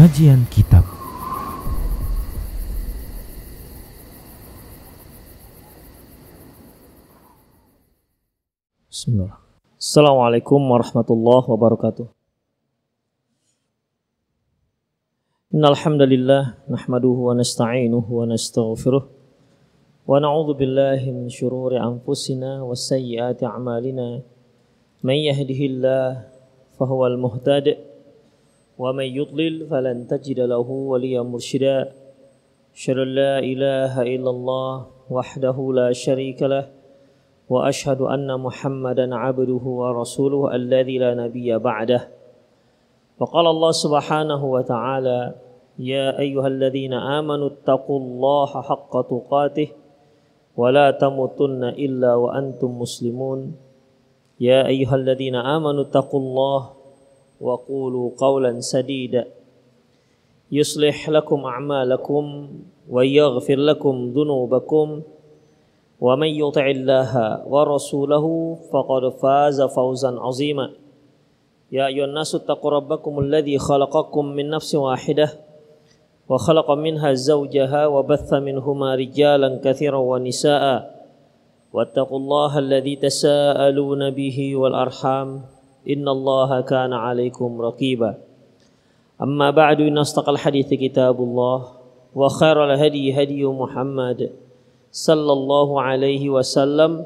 Kajian Kitab Bismillah. Assalamualaikum warahmatullahi wabarakatuh. Innal hamdalillah nahmaduhu wa nasta'inuhu wa nastaghfiruh wa na'udzu billahi min shururi anfusina wa sayyiati a'malina. Man yahdihillah fahuwal muhtadi ومن يضلل فلن تجد له وليا مرشدا. أشهد أن لا إله إلا الله وحده لا شريك له وأشهد أن محمدا عبده ورسوله الذي لا نبي بعده. وقال الله سبحانه وتعالى يا أيها الذين آمنوا اتقوا الله حق تقاته ولا تموتن إلا وأنتم مسلمون. يا أيها الذين آمنوا اتقوا الله وقولوا قولا سديدا. يصلح لكم أعمالكم ويغفر لكم ذنوبكم. ومن يطع الله ورسوله فقد فاز فوزا عظيما. يا أيها الناس اتقوا ربكم الذي خلقكم من نفس واحدة وخلق منها زوجها وبث منهما رجالا كثيرا ونساء. واتقوا الله الذي تساءلون به والأرحام. إن الله كان عليكم رقيبا أما بعد إن أصدق الحديث كتاب الله وخير الهدي هدي محمد صلى الله عليه وسلم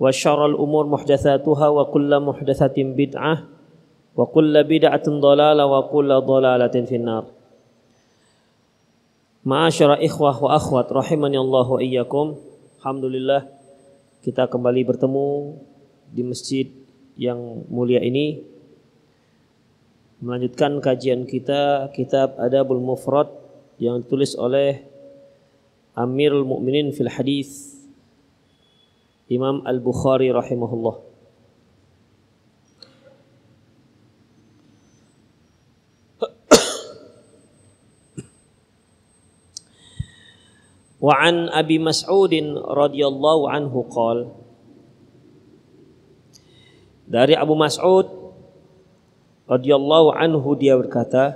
وشر الأمور محدثاتها وكل محدثة بدعة وكل بدعة ضلالة وكل ضلالة في النار Ma'asyara ikhwah wa akhwat rahimani Allah wa iyyakum. Alhamdulillah kita kembali bertemu di masjid yang mulia ini melanjutkan kajian kita kitab Adabul Mufrad yang ditulis oleh Amirul Mukminin fil Hadis Imam Al-Bukhari rahimahullah. Wa an Abi Mas'ud radhiyallahu anhu qol Dari Abu Mas'ud radhiyallahu anhu dia berkata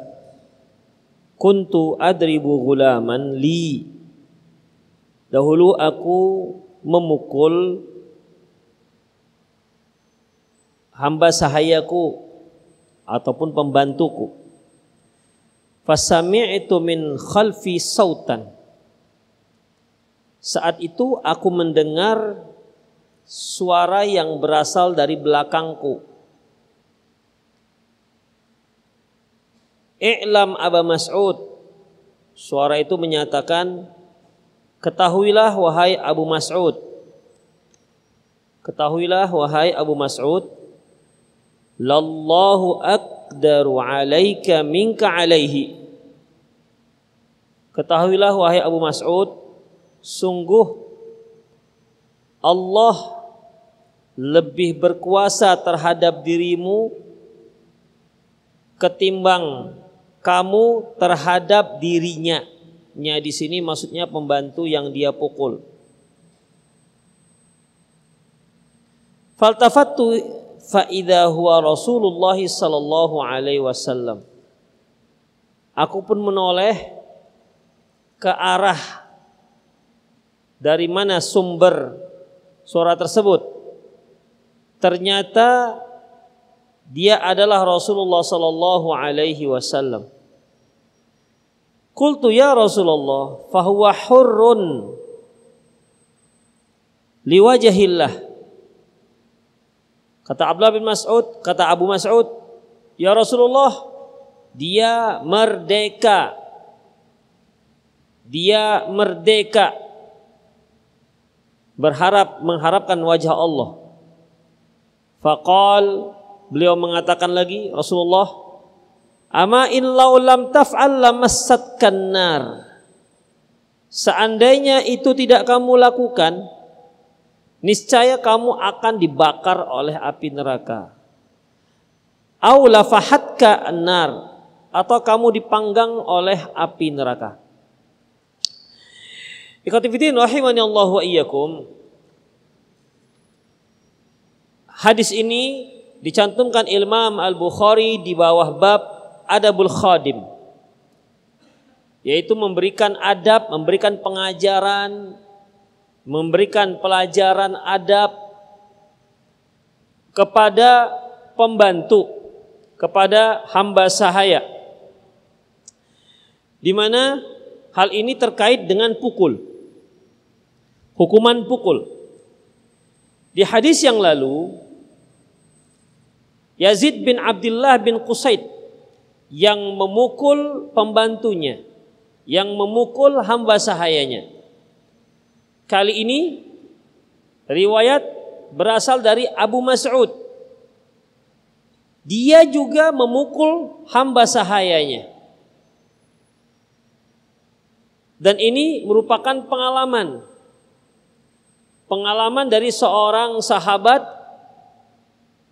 Kuntu adribu gulaman li Dahulu aku memukul hamba sahayaku ataupun pembantuku. Fasami'tu min khalfi sautan. Saat itu aku mendengar suara yang berasal dari belakangku. I'lam Aba Mas'ud. Suara itu menyatakan, Ketahuilah wahai Abu Mas'ud. Ketahuilah wahai Abu Mas'ud. Lallahu akdaru alaika minka alaihi. Ketahuilah wahai Abu Mas'ud. Sungguh Allah lebih berkuasa terhadap dirimu ketimbang kamu terhadap dirinya nya di sini maksudnya pembantu yang dia pukul. Faltafattu fa idza huwa Rasulullah sallallahu alaihi wasallam. Aku pun menoleh ke arah dari mana sumber suara tersebut. Ternyata dia adalah Rasulullah sallallahu alaihi wasallam. Qultu ya Rasulullah fahuwa hurrun liwajahillah. Kata Abdullah bin Mas'ud, kata Abu Mas'ud, ya Rasulullah, dia merdeka. Dia merdeka. Berharap mengharapkan wajah Allah. Faqal beliau mengatakan lagi Rasulullah Ama in lam taf'al lamassatkan nar. Seandainya itu tidak kamu lakukan, niscaya kamu akan dibakar oleh api neraka. Au lafahatka nar atau kamu dipanggang oleh api neraka. Ikhwatifidin rahimani Allah wa iyyakum. Hadis ini dicantumkan Imam Al-Bukhari di bawah bab adabul khadim. yaitu memberikan adab, memberikan pengajaran, memberikan pelajaran adab kepada pembantu, kepada hamba sahaya. Di mana hal ini terkait dengan pukul. Hukuman pukul. Di hadis yang lalu Yazid bin Abdullah bin Qusaid yang memukul pembantunya, yang memukul hamba sahayanya. Kali ini riwayat berasal dari Abu Mas'ud. Dia juga memukul hamba sahayanya. Dan ini merupakan pengalaman. Pengalaman dari seorang sahabat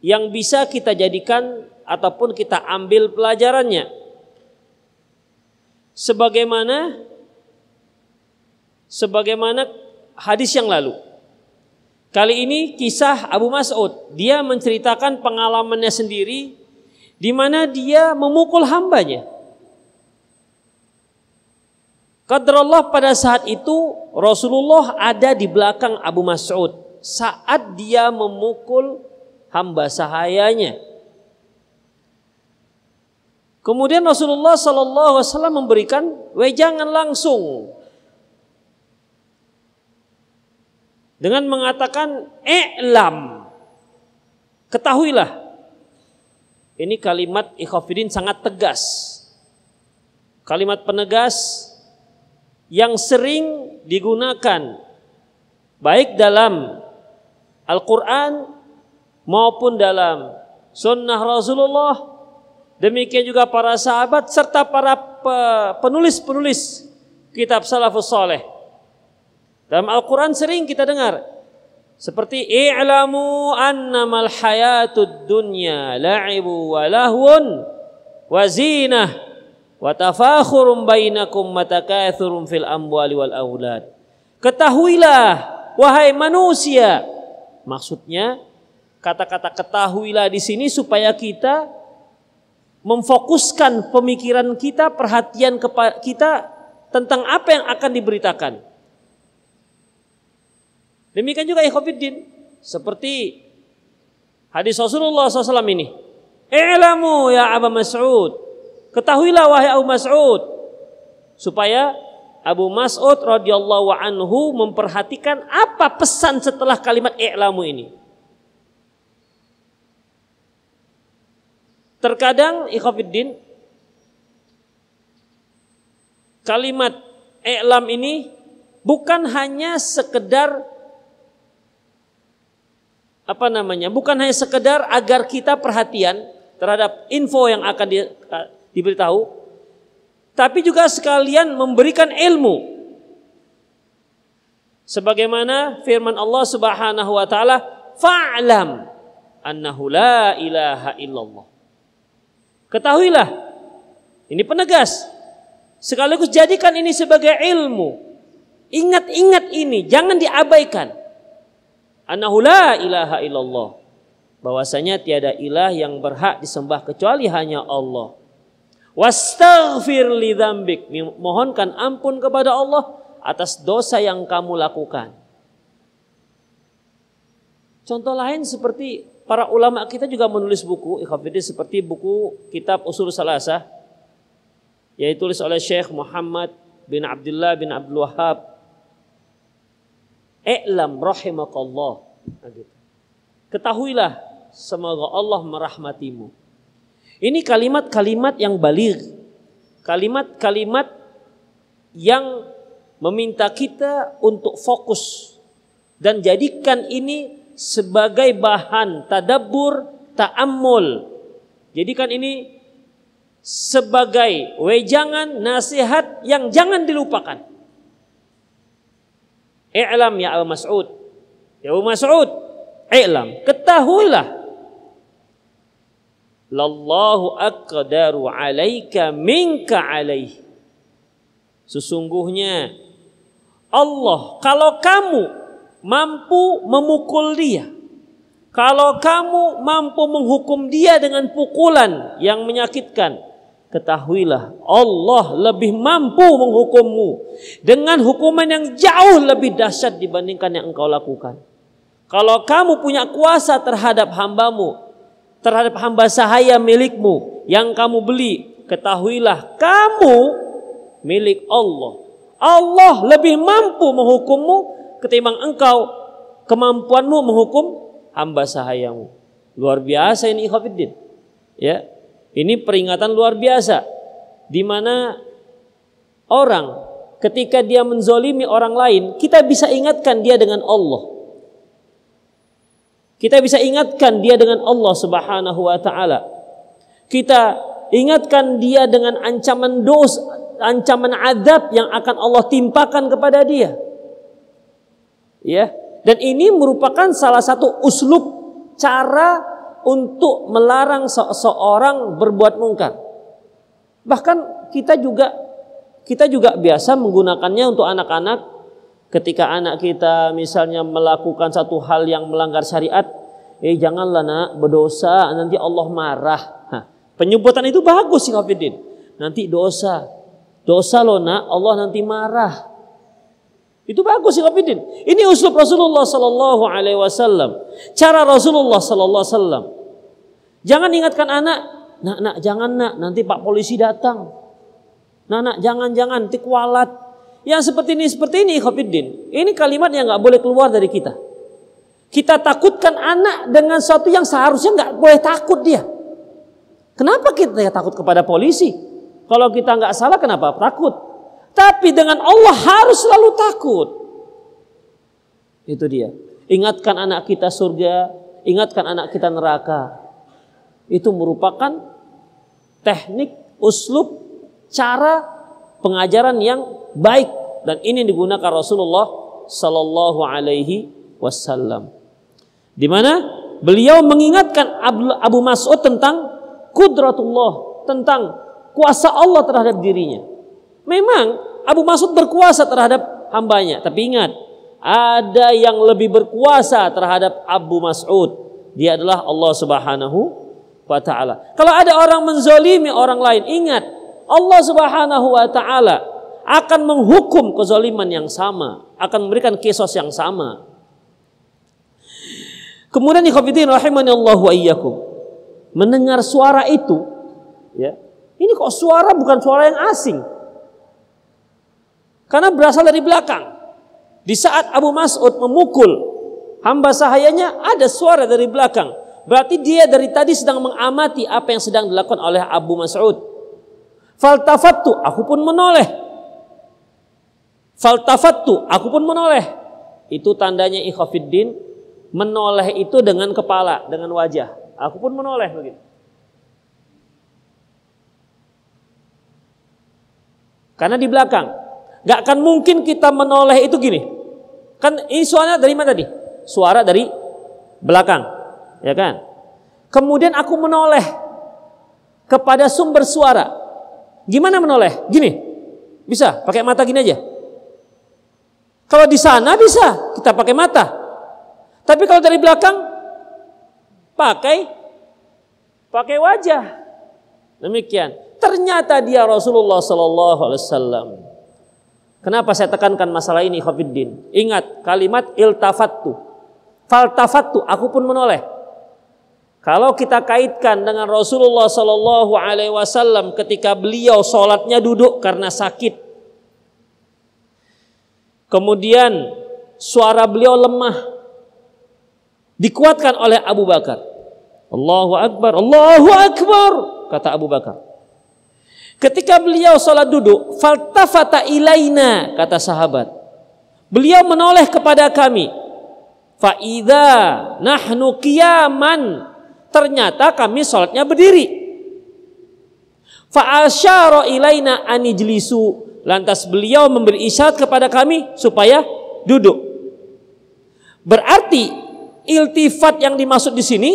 yang bisa kita jadikan ataupun kita ambil pelajarannya. Sebagaimana sebagaimana hadis yang lalu. Kali ini kisah Abu Mas'ud. Dia menceritakan pengalamannya sendiri di mana dia memukul hambanya. Qadrallah pada saat itu Rasulullah ada di belakang Abu Mas'ud saat dia memukul hamba sahayanya. Kemudian Rasulullah Sallallahu Alaihi Wasallam memberikan wejangan langsung dengan mengatakan i'lam ketahuilah ini kalimat ikhafidin sangat tegas kalimat penegas yang sering digunakan baik dalam Al-Quran maupun dalam sunnah Rasulullah demikian juga para sahabat serta para penulis-penulis kitab salafus soleh dalam Al-Quran sering kita dengar. Seperti i'lamu annamal hayatud dunya la'ibu wa lahwun wa zinah wa tafakhurum bainakum matakathurun fil amwali wal aulad. Ketahuilah wahai manusia. Maksudnya kata-kata ketahuilah di sini supaya kita memfokuskan pemikiran kita, perhatian kita tentang apa yang akan diberitakan. Demikian juga ikhwafiddin. Seperti hadis Rasulullah SAW ini. I'lamu ya Abu Mas'ud. Ketahuilah wahai Abu Mas'ud. Supaya Abu Mas'ud radhiyallahu anhu memperhatikan apa pesan setelah kalimat i'lamu ini. Terkadang ikhwafiddin kalimat i'lam ini bukan hanya sekedar apa namanya bukan hanya sekedar agar kita perhatian terhadap info yang akan di, diberitahu tapi juga sekalian memberikan ilmu. Sebagaimana firman Allah Subhanahu wa taala fa'lam annahu la ilaha illallah. Ketahuilah ini penegas. Sekaligus jadikan ini sebagai ilmu. Ingat-ingat ini jangan diabaikan. Annahu la ilaha illallah. Bahwasanya tiada ilah yang berhak disembah kecuali hanya Allah wastaghfir li mohonkan ampun kepada Allah atas dosa yang kamu lakukan contoh lain seperti para ulama kita juga menulis buku ikhwatiddin seperti buku kitab usul salasah yaitu tulis oleh Syekh Muhammad bin Abdullah bin Abdul Wahab I'lam rahimakallah. Nah, gitu. Ketahuilah semoga Allah merahmatimu. Ini kalimat-kalimat yang balir. Kalimat-kalimat yang meminta kita untuk fokus dan jadikan ini sebagai bahan tadabbur, ta'ammul. Jadikan ini sebagai wejangan nasihat yang jangan dilupakan. I'lam ya Abu Mas'ud. Ya Abu Mas'ud, i'lam, ketahuilah Lallahu aqdaru alaika minka alaih. Sesungguhnya Allah kalau kamu mampu memukul dia, kalau kamu mampu menghukum dia dengan pukulan yang menyakitkan, ketahuilah Allah lebih mampu menghukummu dengan hukuman yang jauh lebih dahsyat dibandingkan yang engkau lakukan. Kalau kamu punya kuasa terhadap hambamu, terhadap hamba sahaya milikmu yang kamu beli, ketahuilah kamu milik Allah. Allah lebih mampu menghukummu ketimbang engkau kemampuanmu menghukum hamba sahayamu. Luar biasa ini ikhwatiddin. Ya, ini peringatan luar biasa di mana orang ketika dia menzolimi orang lain, kita bisa ingatkan dia dengan Allah. Kita bisa ingatkan dia dengan Allah Subhanahu wa taala. Kita ingatkan dia dengan ancaman dos, ancaman adab yang akan Allah timpakan kepada dia. Ya, dan ini merupakan salah satu uslub cara untuk melarang seseorang berbuat mungkar. Bahkan kita juga kita juga biasa menggunakannya untuk anak-anak ketika anak kita misalnya melakukan satu hal yang melanggar syariat, eh janganlah nak berdosa nanti Allah marah. Nah, penyebutan itu bagus sih Hafidin. Nanti dosa. Dosa loh nak, Allah nanti marah. Itu bagus sih Hafidin. Ini usul Rasulullah Sallallahu Alaihi Wasallam. Cara Rasulullah Sallallahu Alaihi Wasallam. Jangan ingatkan anak, nak nak jangan nak nanti Pak polisi datang. Nak nak jangan jangan nanti kualat. Yang seperti ini seperti ini Hafidin. Ini kalimat yang nggak boleh keluar dari kita. Kita takutkan anak dengan sesuatu yang seharusnya nggak boleh takut dia. Kenapa kita takut kepada polisi? Kalau kita nggak salah kenapa takut? Tapi dengan Allah harus selalu takut. Itu dia. Ingatkan anak kita surga, ingatkan anak kita neraka. Itu merupakan teknik, uslub, cara pengajaran yang baik dan ini digunakan Rasulullah Sallallahu Alaihi Wasallam. Di mana beliau mengingatkan Abu Mas'ud tentang kudratullah, tentang kuasa Allah terhadap dirinya. Memang Abu Mas'ud berkuasa terhadap hambanya. Tapi ingat, ada yang lebih berkuasa terhadap Abu Mas'ud. Dia adalah Allah Subhanahu wa taala. Kalau ada orang menzolimi orang lain, ingat Allah Subhanahu wa taala akan menghukum kezaliman yang sama, akan memberikan kisos yang sama. Kemudian ikhwatiddin rahimani Allah. Mendengar suara itu, ya. Ini kok suara bukan suara yang asing. Karena berasal dari belakang. Di saat Abu Mas'ud memukul hamba sahayanya ada suara dari belakang. Berarti dia dari tadi sedang mengamati apa yang sedang dilakukan oleh Abu Mas'ud. Faltafattu, aku pun menoleh. Faltafattu, aku pun menoleh. Itu tandanya ikhafiddin. Menoleh itu dengan kepala, dengan wajah. Aku pun menoleh begitu. Karena di belakang. Gak akan mungkin kita menoleh itu gini. Kan ini suaranya dari mana tadi? Suara dari belakang. Ya kan? Kemudian aku menoleh kepada sumber suara. Gimana menoleh? Gini. Bisa, pakai mata gini aja. Kalau di sana bisa, kita pakai mata. Tapi kalau dari belakang pakai pakai wajah. Demikian. Ternyata dia Rasulullah Sallallahu Alaihi Wasallam. Kenapa saya tekankan masalah ini Khafiddin? Ingat kalimat iltafattu. Faltafattu, aku pun menoleh. Kalau kita kaitkan dengan Rasulullah Sallallahu Alaihi Wasallam ketika beliau sholatnya duduk karena sakit, kemudian suara beliau lemah, dikuatkan oleh Abu Bakar. Allahu Akbar, Allahu Akbar, kata Abu Bakar. Ketika beliau sholat duduk, faltafata ilaina, kata sahabat. Beliau menoleh kepada kami. Fa'idha nahnu kiaman. Ternyata kami sholatnya berdiri. Fa'asyara ilaina anijlisu. Lantas beliau memberi isyarat kepada kami supaya duduk. Berarti iltifat yang dimaksud di sini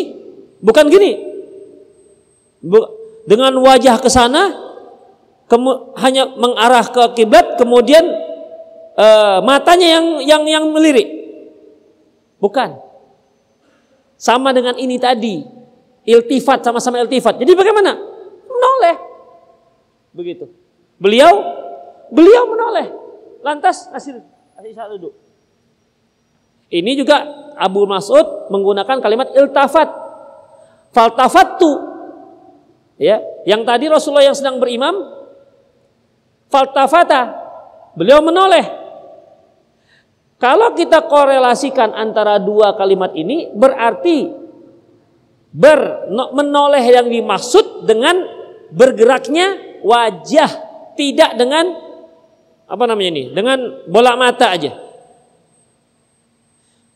bukan gini. Dengan wajah ke sana hanya mengarah ke kiblat kemudian uh, matanya yang yang yang melirik. Bukan. Sama dengan ini tadi. Iltifat sama-sama iltifat. Jadi bagaimana? Menoleh. Begitu. Beliau beliau menoleh. Lantas kasih saya duduk. Ini juga Abu Mas'ud menggunakan kalimat iltafat. Faltafattu. Ya, yang tadi Rasulullah yang sedang berimam faltafata. Beliau menoleh. Kalau kita korelasikan antara dua kalimat ini berarti ber menoleh yang dimaksud dengan bergeraknya wajah tidak dengan apa namanya ini dengan bola mata aja.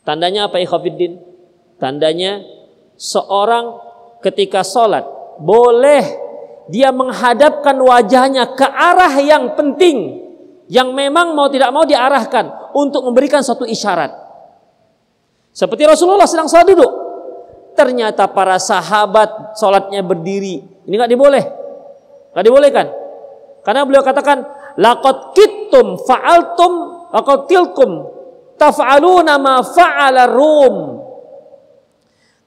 Tandanya apa ikhwafiddin? Tandanya seorang ketika sholat boleh dia menghadapkan wajahnya ke arah yang penting yang memang mau tidak mau diarahkan untuk memberikan suatu isyarat. Seperti Rasulullah sedang sholat duduk. Ternyata para sahabat sholatnya berdiri. Ini nggak diboleh Gak dibolehkan. Karena beliau katakan laqad kittum fa'altum laqad tilkum taf'aluna ma fa'ala rum.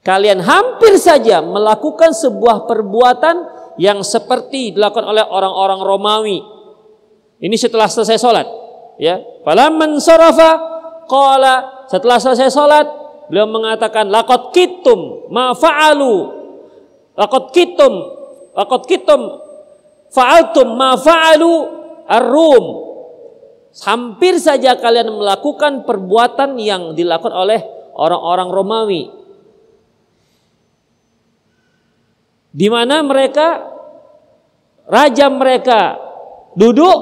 Kalian hampir saja melakukan sebuah perbuatan yang seperti dilakukan oleh orang-orang Romawi. Ini setelah selesai sholat. Ya, falamman sarafa qala setelah selesai sholat beliau mengatakan laqad kittum ma fa'alu laqad kittum laqad kittum fa'altum ma fa'alu ar-rum. Hampir saja kalian melakukan perbuatan yang dilakukan oleh orang-orang Romawi. Di mana mereka raja mereka duduk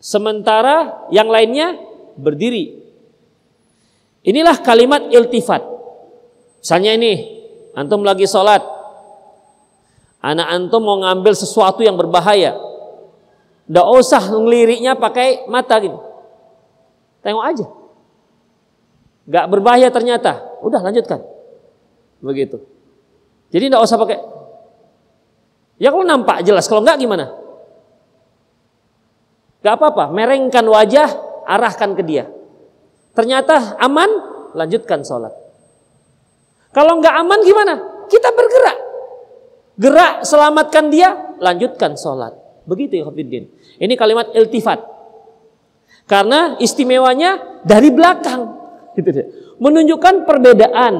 sementara yang lainnya berdiri. Inilah kalimat iltifat. Misalnya ini, antum lagi sholat, Anak antum mau ngambil sesuatu yang berbahaya. Tidak usah ngeliriknya pakai mata gitu. Tengok aja. Gak berbahaya ternyata. Udah lanjutkan. Begitu. Jadi tidak usah pakai. Ya kalau nampak jelas. Kalau enggak gimana? Gak apa-apa. Merengkan wajah, arahkan ke dia. Ternyata aman, lanjutkan sholat. Kalau enggak aman gimana? Kita bergerak. Gerak selamatkan dia, lanjutkan sholat. Begitu ya Khafidin. Ini kalimat iltifat. Karena istimewanya dari belakang. Gitu deh. Menunjukkan perbedaan.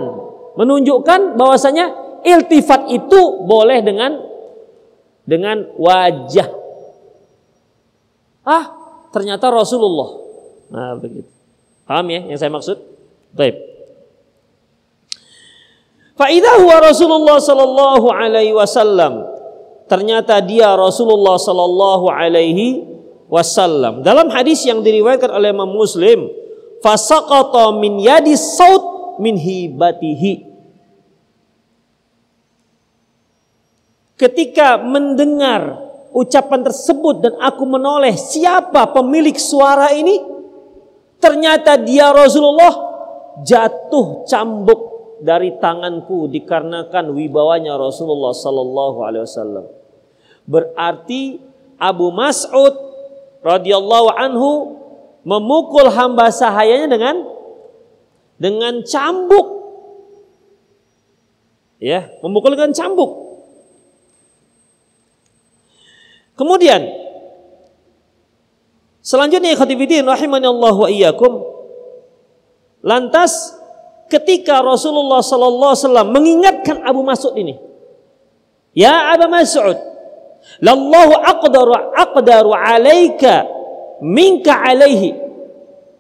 Menunjukkan bahwasanya iltifat itu boleh dengan dengan wajah. Ah, ternyata Rasulullah. Nah, begitu. Paham ya yang saya maksud? Baik. Faidah huwa Rasulullah sallallahu alaihi wasallam. Ternyata dia Rasulullah sallallahu alaihi wasallam. Dalam hadis yang diriwayatkan oleh Imam Muslim, fasaqata min yadi saut min hibatihi. Ketika mendengar ucapan tersebut dan aku menoleh siapa pemilik suara ini? Ternyata dia Rasulullah jatuh cambuk dari tanganku dikarenakan wibawanya Rasulullah sallallahu alaihi wasallam. Berarti Abu Mas'ud radhiyallahu anhu memukul hamba sahayanya dengan dengan cambuk. Ya, memukul dengan cambuk. Kemudian selanjutnya ikhwatifiddin rahimani Allah wa iyyakum lantas ketika Rasulullah sallallahu alaihi wasallam mengingatkan Abu Mas'ud ini. Ya Abu Mas'ud, lallahu aqdaru aqdaru alaika minka alaihi.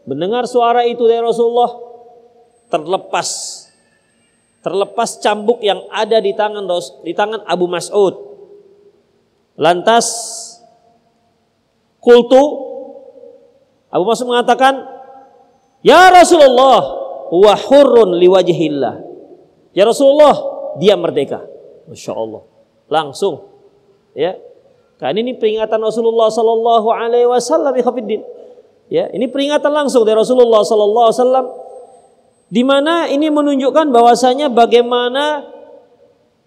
Mendengar suara itu dari Rasulullah terlepas terlepas cambuk yang ada di tangan di tangan Abu Mas'ud. Lantas kultu Abu Mas'ud mengatakan, "Ya Rasulullah, huwa hurrun liwajhillah. Ya Rasulullah, dia merdeka. Masya Allah. Langsung. Ya. Kan ini peringatan Rasulullah sallallahu alaihi wasallam Ya, ini peringatan langsung dari Rasulullah sallallahu alaihi wasallam di mana ini menunjukkan bahwasanya bagaimana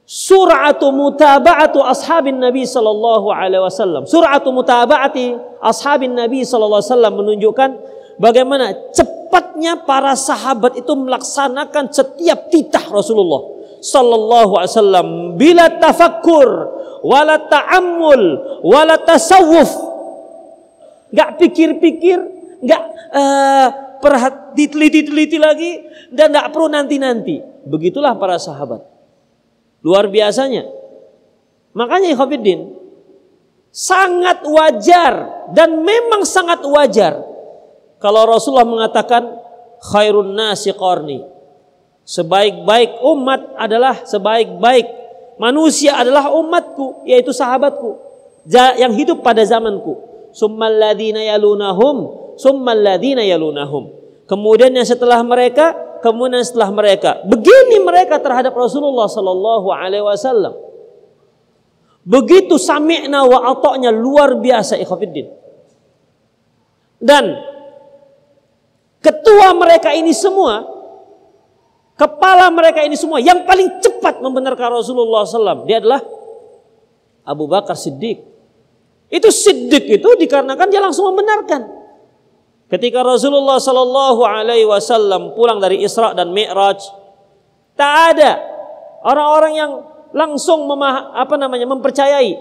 suratu mutaba'atu ashabin Nabi sallallahu alaihi wasallam. Suratu mutaba'ati ashabin Nabi sallallahu alaihi wasallam menunjukkan bagaimana cepatnya para sahabat itu melaksanakan setiap titah Rasulullah sallallahu alaihi wasallam bila tafakkur wala ta'ammul, wala tasawuf. Gak pikir-pikir, gak uh, perhati teliti-teliti lagi dan gak perlu nanti-nanti. Begitulah para sahabat. Luar biasanya. Makanya Ikhwanuddin sangat wajar dan memang sangat wajar kalau Rasulullah mengatakan khairun nasi qarni. Sebaik-baik umat adalah sebaik-baik manusia adalah umatku yaitu sahabatku yang hidup pada zamanku. Summal ladina yalunahum, summal ladina yalunahum. Kemudian yang setelah mereka, kemudian setelah mereka. Begini mereka terhadap Rasulullah sallallahu alaihi wasallam. Begitu sami'na wa ata'nya luar biasa ikhwafiddin. Dan ketua mereka ini semua, kepala mereka ini semua yang paling cepat membenarkan Rasulullah SAW, dia adalah Abu Bakar Siddiq. Itu Siddiq itu dikarenakan dia langsung membenarkan. Ketika Rasulullah Sallallahu Alaihi Wasallam pulang dari Isra dan Mi'raj, tak ada orang-orang yang langsung memah apa namanya mempercayai.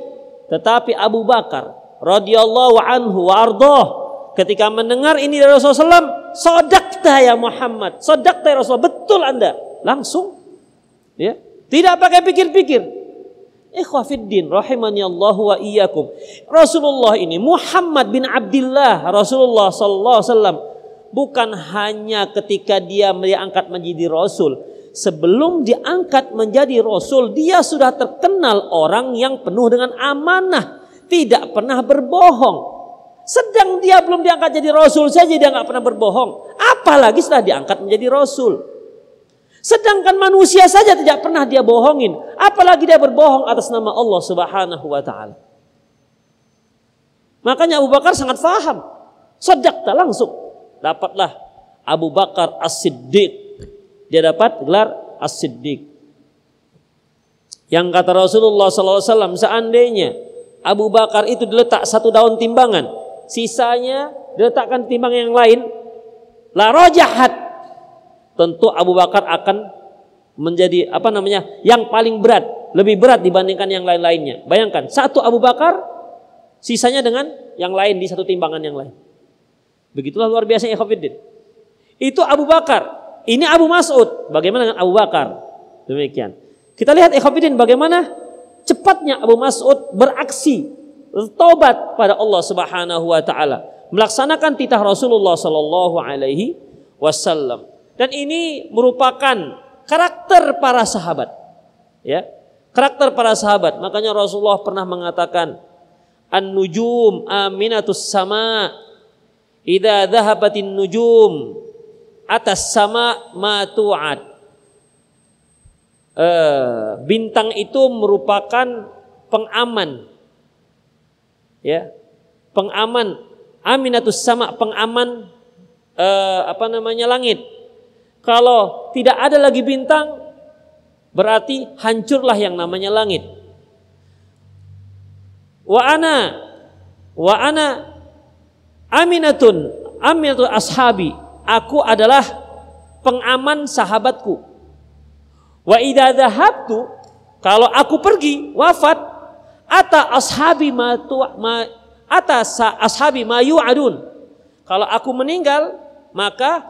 Tetapi Abu Bakar radhiyallahu anhu wa ardoh ketika mendengar ini dari Rasulullah sodakta ya Muhammad, sodakta ya Rasulullah, betul anda, langsung, ya, tidak pakai pikir-pikir. Ikhwafiddin rahimani Allah wa iyyakum. Rasulullah ini Muhammad bin Abdullah Rasulullah sallallahu alaihi wasallam bukan hanya ketika dia diangkat menjadi rasul, sebelum diangkat menjadi rasul, dia sudah terkenal orang yang penuh dengan amanah, tidak pernah berbohong. Sedang dia belum diangkat jadi rasul saja dia nggak pernah berbohong, apalagi setelah diangkat menjadi rasul. Sedangkan manusia saja tidak pernah dia bohongin, apalagi dia berbohong atas nama Allah Subhanahu wa taala. Makanya Abu Bakar sangat faham. Sedakta langsung dapatlah Abu Bakar As-Siddiq dia dapat gelar As-Siddiq. Yang kata Rasulullah SAW, seandainya Abu Bakar itu diletak satu daun timbangan, sisanya diletakkan timbang yang lain, la rojahat. Tentu Abu Bakar akan menjadi apa namanya yang paling berat, lebih berat dibandingkan yang lain-lainnya. Bayangkan satu Abu Bakar, sisanya dengan yang lain di satu timbangan yang lain. Begitulah luar biasa Ikhwanuddin. Itu Abu Bakar ini Abu Mas'ud. Bagaimana dengan Abu Bakar? Demikian. Kita lihat ikhwatiddin bagaimana cepatnya Abu Mas'ud beraksi tobat pada Allah Subhanahu wa taala, melaksanakan titah Rasulullah sallallahu alaihi wasallam. Dan ini merupakan karakter para sahabat. Ya. Karakter para sahabat. Makanya Rasulullah pernah mengatakan, "An-nujum aminatus sama idza dhahabatin nujum atas sama matu'at. E, bintang itu merupakan pengaman. Ya. Pengaman aminatus sama pengaman e, apa namanya langit. Kalau tidak ada lagi bintang berarti hancurlah yang namanya langit. Wa ana wa ana aminatun aminatu ashabi aku adalah pengaman sahabatku. Wa idza dhahabtu kalau aku pergi wafat ata ashabi ma, tu, ma ata ashabi ma yu'adun. Kalau aku meninggal maka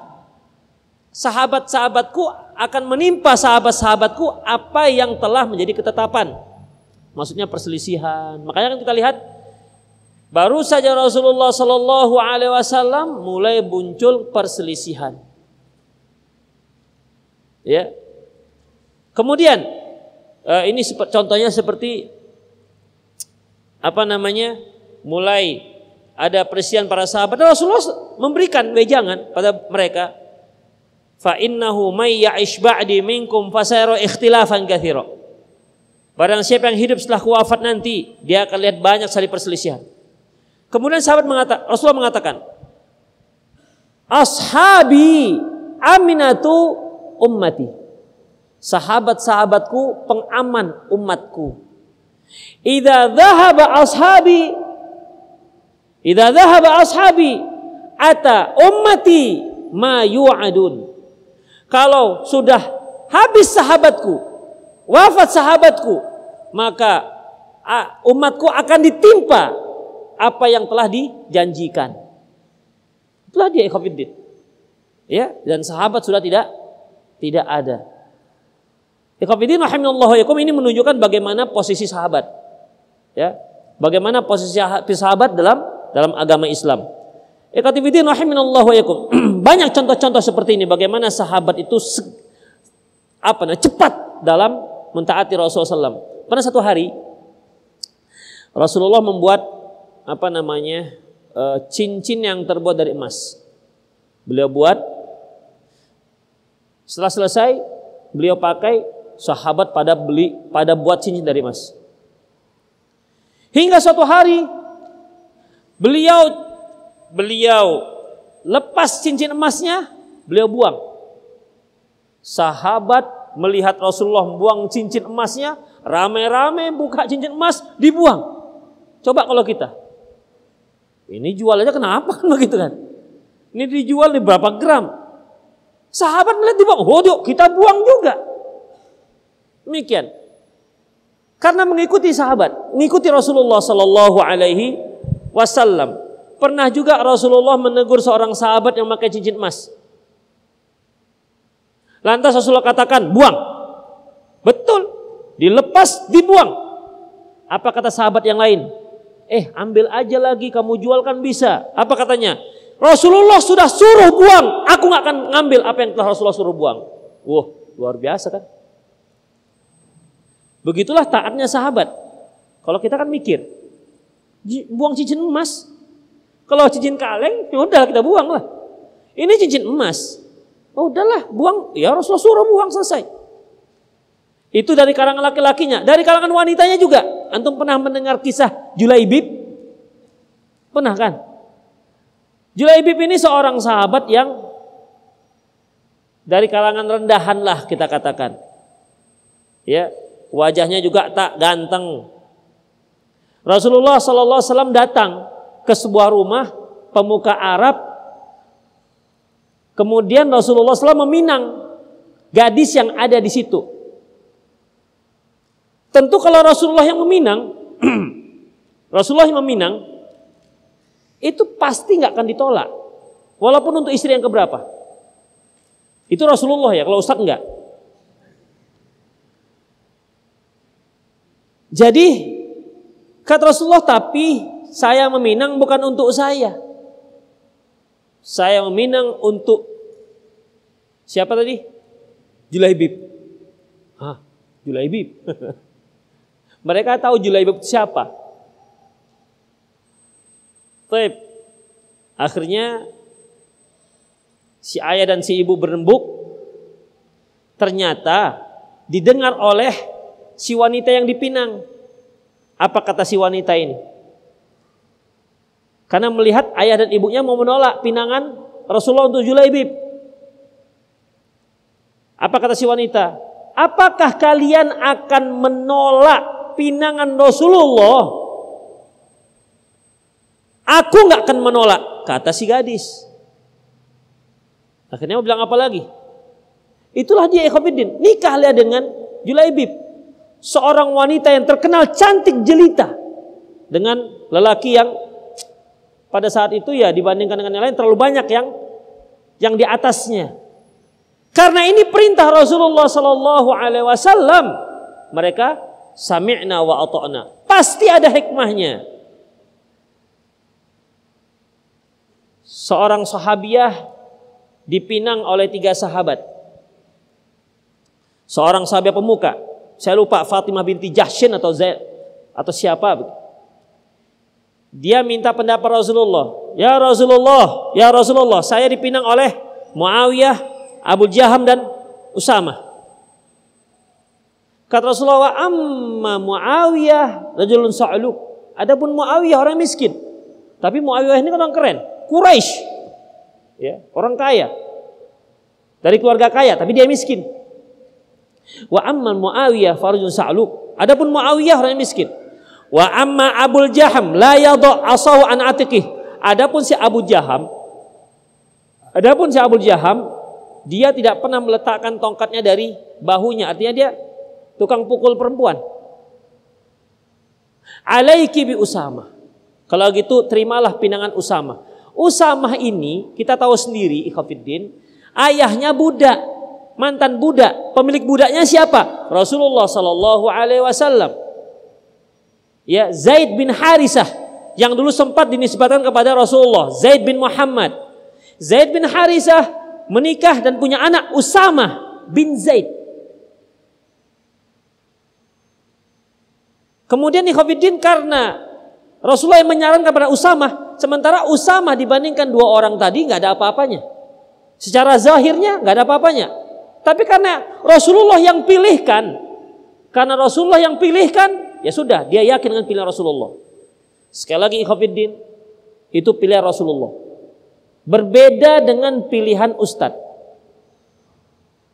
sahabat-sahabatku akan menimpa sahabat-sahabatku apa yang telah menjadi ketetapan. Maksudnya perselisihan. Makanya kan kita lihat Baru saja Rasulullah Shallallahu Alaihi Wasallam mulai muncul perselisihan. Ya. Kemudian eh, ini contohnya seperti apa namanya? Mulai ada perselisihan para sahabat. Rasulullah memberikan wejangan pada mereka. Fa innahu may ya'ish ba'di minkum fasayara ikhtilafan katsira. Barang siapa yang hidup setelah wafat nanti, dia akan lihat banyak sekali perselisihan. Kemudian sahabat mengatakan, Rasulullah mengatakan, Ashabi aminatu ummati. Sahabat-sahabatku pengaman umatku. Idza dhahaba ashabi Idza dhahaba ashabi ata ummati ma yu'adun. Kalau sudah habis sahabatku, wafat sahabatku, maka umatku akan ditimpa apa yang telah dijanjikan. Itulah dia ikhwatiddin. Ya, dan sahabat sudah tidak tidak ada. Ikhwatiddin rahimallahu yakum ini menunjukkan bagaimana posisi sahabat. Ya. Bagaimana posisi sahabat dalam dalam agama Islam. Ikhwatiddin rahimallahu yakum. Banyak contoh-contoh seperti ini bagaimana sahabat itu apa nah, cepat dalam mentaati Rasulullah SAW. Pada satu hari Rasulullah membuat apa namanya eh, cincin yang terbuat dari emas. Beliau buat. Setelah selesai, beliau pakai sahabat pada beli pada buat cincin dari emas. Hingga suatu hari beliau beliau lepas cincin emasnya, beliau buang. Sahabat melihat Rasulullah buang cincin emasnya, rame-rame buka cincin emas, dibuang. Coba kalau kita. Ini jual aja kenapa kan begitu kan? Ini dijual di berapa gram? Sahabat melihat dibuang, oh kita buang juga. Demikian. Karena mengikuti sahabat, mengikuti Rasulullah Sallallahu Alaihi Wasallam. Pernah juga Rasulullah menegur seorang sahabat yang memakai cincin emas. Lantas Rasulullah katakan, buang. Betul. Dilepas, dibuang. Apa kata sahabat yang lain? Eh, ambil aja lagi, kamu jualkan bisa. Apa katanya? Rasulullah sudah suruh buang. Aku nggak akan ngambil apa yang telah Rasulullah suruh buang. Wah, luar biasa kan? Begitulah taatnya sahabat. Kalau kita kan mikir, buang cincin emas. Kalau cincin kaleng, ya udah kita buang lah. Ini cincin emas. Oh udahlah, buang. Ya Rasulullah suruh buang selesai. Itu dari kalangan laki-lakinya. Dari kalangan wanitanya juga. Antum pernah mendengar kisah Julaibib? Pernah kan? Julaibib ini seorang sahabat yang dari kalangan rendahan lah kita katakan. Ya, wajahnya juga tak ganteng. Rasulullah Sallallahu Alaihi Wasallam datang ke sebuah rumah pemuka Arab Kemudian Rasulullah SAW meminang gadis yang ada di situ. Tentu kalau Rasulullah yang meminang, Rasulullah yang meminang, itu pasti nggak akan ditolak. Walaupun untuk istri yang keberapa. Itu Rasulullah ya, kalau Ustadz enggak. Jadi, kata Rasulullah, tapi saya meminang bukan untuk saya. Saya meminang untuk siapa tadi? Julaibib. Hah, Julaibib. Mereka tahu Julaibib siapa. Baik. Akhirnya si ayah dan si ibu berembuk. Ternyata didengar oleh si wanita yang dipinang. Apa kata si wanita ini? Karena melihat ayah dan ibunya mau menolak pinangan Rasulullah untuk Julaibib. Apa kata si wanita? Apakah kalian akan menolak pinangan Rasulullah? Aku nggak akan menolak, kata si gadis. Akhirnya mau bilang apa lagi? Itulah dia Ikhwanuddin. Nikah dia dengan Julaibib. Seorang wanita yang terkenal cantik jelita. Dengan lelaki yang pada saat itu ya dibandingkan dengan yang lain terlalu banyak yang yang di atasnya. Karena ini perintah Rasulullah Sallallahu Alaihi Wasallam, mereka sami'na wa ata'na. Pasti ada hikmahnya. Seorang sahabiah dipinang oleh tiga sahabat. Seorang sahabat pemuka, saya lupa Fatimah binti Jahshin atau Zaid atau siapa dia minta pendapat Rasulullah. Ya Rasulullah, ya Rasulullah, saya dipinang oleh Muawiyah, Abu Jaham dan Usama. Kata Rasulullah, amma Muawiyah rajulun sa'luk. Adapun Muawiyah orang miskin. Tapi Muawiyah ini kan orang keren, Quraisy. Ya, orang kaya. Dari keluarga kaya, tapi dia miskin. Wa amma Muawiyah farjun sa'luk. Adapun Muawiyah orang miskin. Wa amma Abul Jaham la yadha asahu an atiqih. Adapun si Abu Jaham Adapun si Abu Jaham dia tidak pernah meletakkan tongkatnya dari bahunya. Artinya dia tukang pukul perempuan. Alaiki bi Usama. Kalau gitu terimalah pinangan Usama. Usama ini kita tahu sendiri ikhafidin, ayahnya budak, mantan budak. Pemilik budaknya siapa? Rasulullah sallallahu alaihi wasallam. Ya, Zaid bin Harisah yang dulu sempat dinisbatkan kepada Rasulullah, Zaid bin Muhammad. Zaid bin Harisah menikah dan punya anak Usama bin Zaid. Kemudian Ikhwafiddin karena Rasulullah yang menyarankan kepada Usama, sementara Usama dibandingkan dua orang tadi nggak ada apa-apanya. Secara zahirnya nggak ada apa-apanya. Tapi karena Rasulullah yang pilihkan, karena Rasulullah yang pilihkan, ya sudah dia yakin dengan pilihan Rasulullah. Sekali lagi Ikhwafiddin, itu pilihan Rasulullah. Berbeda dengan pilihan Ustadz.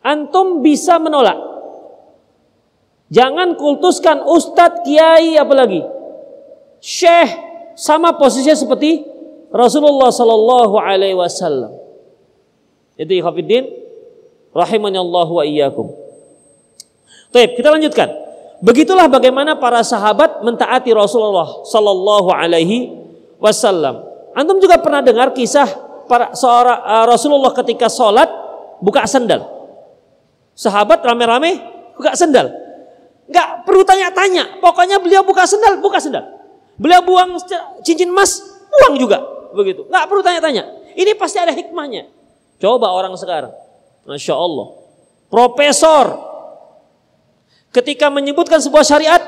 Antum bisa menolak Jangan kultuskan ustadz, kiai, apalagi syekh sama posisinya seperti Rasulullah Sallallahu Alaihi Wasallam. Itu ikhafidin rahimani Allah wa iyyakum. Baik, kita lanjutkan. Begitulah bagaimana para sahabat mentaati Rasulullah Sallallahu Alaihi Wasallam. Antum juga pernah dengar kisah para seorang uh, Rasulullah ketika sholat buka sendal. Sahabat rame-rame buka sendal. Nggak perlu tanya-tanya. Pokoknya beliau buka sendal, buka sendal. Beliau buang cincin emas, buang juga. Begitu. Nggak perlu tanya-tanya. Ini pasti ada hikmahnya. Coba orang sekarang. Masya Allah. Profesor. Ketika menyebutkan sebuah syariat,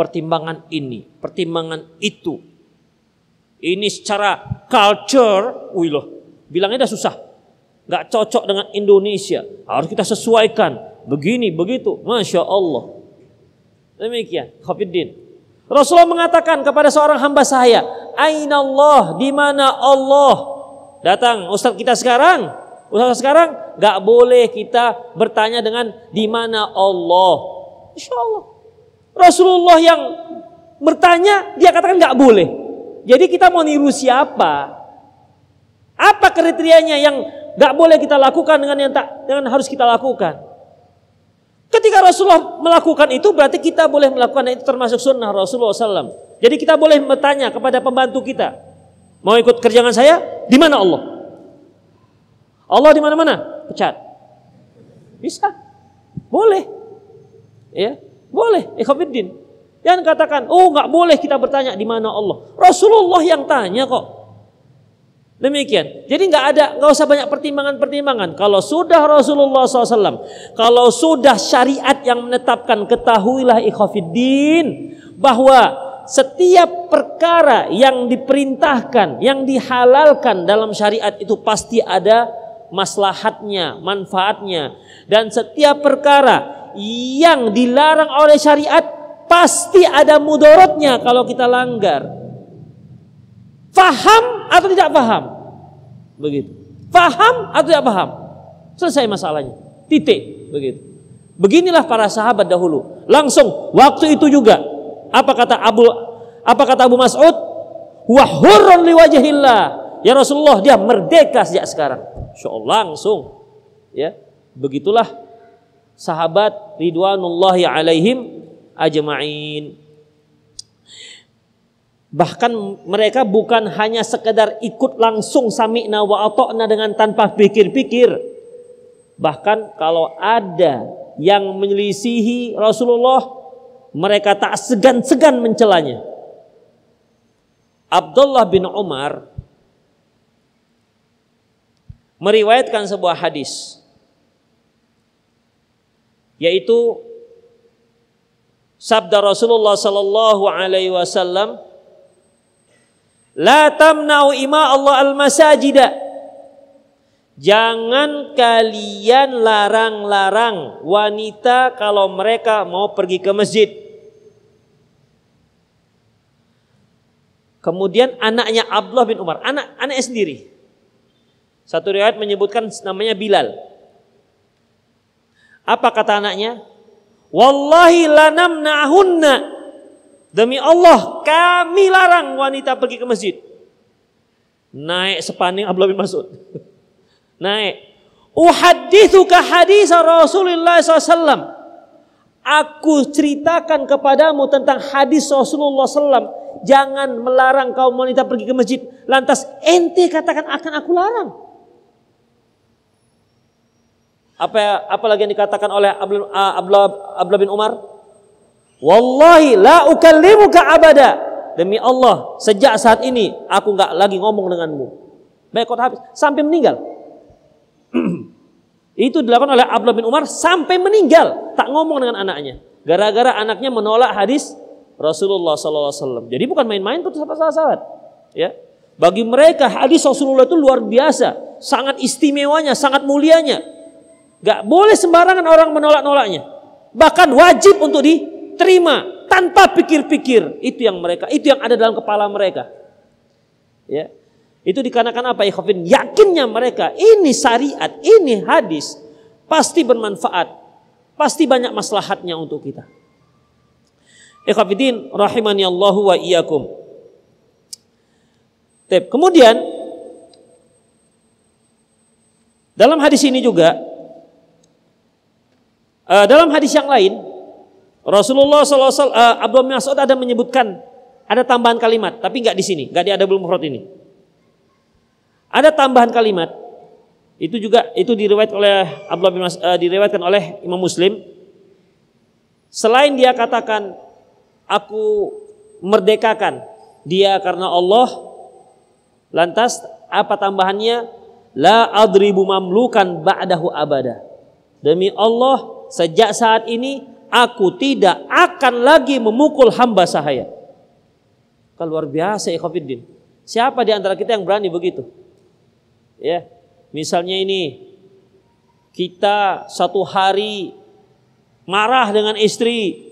pertimbangan ini, pertimbangan itu. Ini secara culture, wih loh, bilangnya udah susah. Nggak cocok dengan Indonesia. Harus kita sesuaikan. Begini, begitu. Masya Allah. Demikian, Khafiddin. Rasulullah mengatakan kepada seorang hamba saya, Aina Allah, di mana Allah? Datang Ustaz kita sekarang, Ustaz sekarang nggak boleh kita bertanya dengan di mana Allah. Insya Allah. Rasulullah yang bertanya, dia katakan nggak boleh. Jadi kita mau niru siapa? Apa kriterianya yang nggak boleh kita lakukan dengan yang tak dengan harus kita lakukan? Ketika Rasulullah melakukan itu berarti kita boleh melakukan itu termasuk sunnah Rasulullah SAW. Jadi kita boleh bertanya kepada pembantu kita, mau ikut kerjaan saya? Di mana Allah? Allah di mana-mana? Pecat. Bisa. Boleh. Ya, boleh. Ikhwafiddin. Yang katakan, oh nggak boleh kita bertanya di mana Allah. Rasulullah yang tanya kok. Demikian. Jadi nggak ada, nggak usah banyak pertimbangan-pertimbangan. Kalau sudah Rasulullah SAW, kalau sudah syariat yang menetapkan, ketahuilah ikhafiddin bahwa setiap perkara yang diperintahkan, yang dihalalkan dalam syariat itu pasti ada maslahatnya, manfaatnya. Dan setiap perkara yang dilarang oleh syariat pasti ada mudorotnya kalau kita langgar. Faham atau tidak paham? Begitu. Faham atau tidak paham? Selesai masalahnya. Titik. Begitu. Beginilah para sahabat dahulu. Langsung waktu itu juga. Apa kata Abu apa kata Abu Mas'ud? Wa hurrun liwajhillah. Ya Rasulullah dia merdeka sejak sekarang. Insyaallah langsung. Ya. Begitulah sahabat ridwanullahi alaihim ajma'in. Bahkan mereka bukan hanya sekedar ikut langsung sami'na wa atokna dengan tanpa pikir-pikir. Bahkan kalau ada yang menyelisihi Rasulullah, mereka tak segan-segan mencelanya. Abdullah bin Umar meriwayatkan sebuah hadis yaitu sabda Rasulullah sallallahu alaihi wasallam La tamna'u ima Allah al-masajida. Jangan kalian larang-larang wanita kalau mereka mau pergi ke masjid. Kemudian anaknya Abdullah bin Umar, anak anaknya sendiri. Satu riwayat menyebutkan namanya Bilal. Apa kata anaknya? Wallahi lanamna'hunna Demi Allah kami larang wanita pergi ke masjid. Naik sepaning Abdullah bin Mas'ud. Naik. Uhadithuka hadis Rasulullah SAW. Aku ceritakan kepadamu tentang hadis Rasulullah SAW. Jangan melarang kaum wanita pergi ke masjid. Lantas ente katakan akan aku larang. Apa apalagi yang dikatakan oleh Abdullah, Abdullah bin Umar? Wallahi la ukallimuka abada. Demi Allah, sejak saat ini aku nggak lagi ngomong denganmu. Baik habis sampai meninggal. Itu dilakukan oleh Abdullah bin Umar sampai meninggal, tak ngomong dengan anaknya. Gara-gara anaknya menolak hadis Rasulullah SAW. Jadi bukan main-main tuh sahabat-sahabat. Ya, bagi mereka hadis Rasulullah itu luar biasa, sangat istimewanya, sangat mulianya. Gak boleh sembarangan orang menolak-nolaknya. Bahkan wajib untuk diterima tanpa pikir-pikir. Itu yang mereka, itu yang ada dalam kepala mereka. Ya, itu dikarenakan apa? Ikhwafin yakinnya mereka ini syariat, ini hadis pasti bermanfaat, pasti banyak maslahatnya untuk kita. Ikhwafidin rahimani Allah wa iyyakum. Kemudian dalam hadis ini juga uh, dalam hadis yang lain Rasulullah SAW uh, eh, bin Mas'ud ada menyebutkan ada tambahan kalimat tapi nggak di sini, nggak di ada belum ini. Ada tambahan kalimat itu juga itu diriwayatkan oleh Abdullah bin Mas, uh, diriwayatkan oleh Imam Muslim. Selain dia katakan aku merdekakan dia karena Allah, lantas apa tambahannya? La adribu mamlukan ba'dahu abada. Demi Allah, sejak saat ini aku tidak akan lagi memukul hamba sahaya. Kan luar biasa ikhwafiddin. Siapa di antara kita yang berani begitu? Ya, misalnya ini kita satu hari marah dengan istri,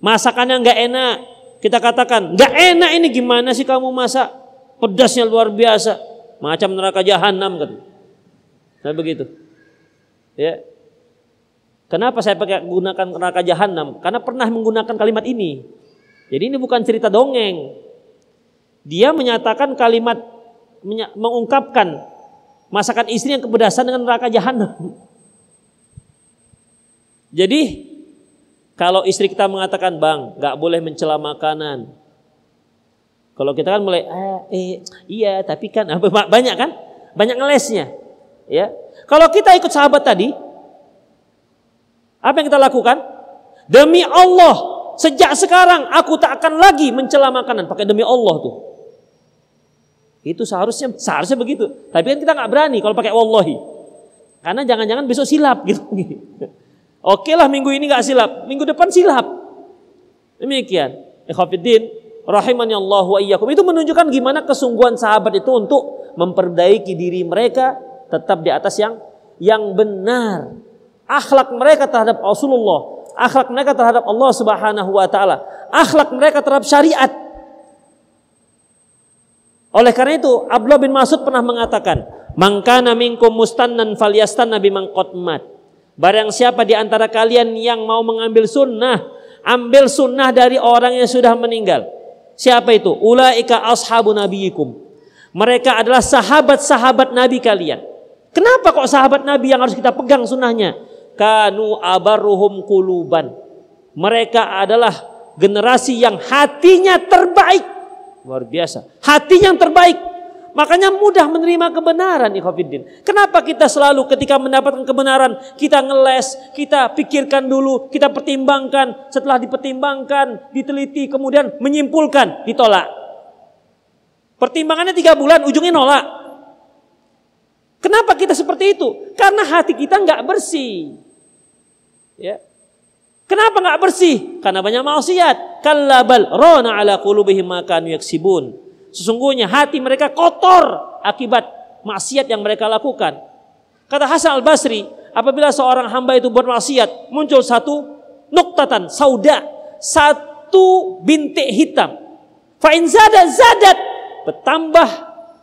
masakannya nggak enak, kita katakan nggak enak ini gimana sih kamu masak, pedasnya luar biasa, macam neraka jahanam kan, saya begitu, ya. Kenapa saya pakai gunakan neraka jahanam? Karena pernah menggunakan kalimat ini. Jadi ini bukan cerita dongeng. Dia menyatakan kalimat mengungkapkan masakan istri yang kepedasan dengan neraka jahanam. Jadi kalau istri kita mengatakan bang nggak boleh mencela makanan, kalau kita kan mulai eh, eh iya tapi kan banyak kan banyak ngelesnya, ya. Kalau kita ikut sahabat tadi, apa yang kita lakukan? Demi Allah, sejak sekarang aku tak akan lagi mencela makanan. Pakai demi Allah tuh. Itu seharusnya seharusnya begitu. Tapi kan kita nggak berani kalau pakai wallahi. Karena jangan-jangan besok silap gitu. Oke lah minggu ini nggak silap, minggu depan silap. Demikian. Ikhwafiddin, rahimani Allah wa iyyakum. Itu menunjukkan gimana kesungguhan sahabat itu untuk memperbaiki diri mereka tetap di atas yang yang benar. Akhlak mereka terhadap Rasulullah, akhlak mereka terhadap Allah Subhanahu wa taala, akhlak mereka terhadap syariat oleh karena itu Abdullah bin Mas'ud pernah mengatakan, "Mangkana minkum mustannan falyastan nabi mangkotmat." Barang siapa di antara kalian yang mau mengambil sunnah, ambil sunnah dari orang yang sudah meninggal. Siapa itu? Ulaika ashabu nabiyikum. Mereka adalah sahabat-sahabat Nabi kalian. Kenapa kok sahabat Nabi yang harus kita pegang sunnahnya? Kanu abaruhum kuluban. Mereka adalah generasi yang hatinya terbaik Luar biasa. Hati yang terbaik. Makanya mudah menerima kebenaran ikhwafiddin. Kenapa kita selalu ketika mendapatkan kebenaran kita ngeles, kita pikirkan dulu, kita pertimbangkan, setelah dipertimbangkan, diteliti, kemudian menyimpulkan, ditolak. Pertimbangannya tiga bulan, ujungnya nolak. Kenapa kita seperti itu? Karena hati kita nggak bersih. Ya, Kenapa nggak bersih? Karena banyak maksiat. Kallabal rona ala qulubihim makan yaksibun. Sesungguhnya hati mereka kotor akibat maksiat yang mereka lakukan. Kata Hasan al-Basri, apabila seorang hamba itu buat maksiat, muncul satu nuktatan sauda, satu bintik hitam. Fa'in zadat zadat, bertambah.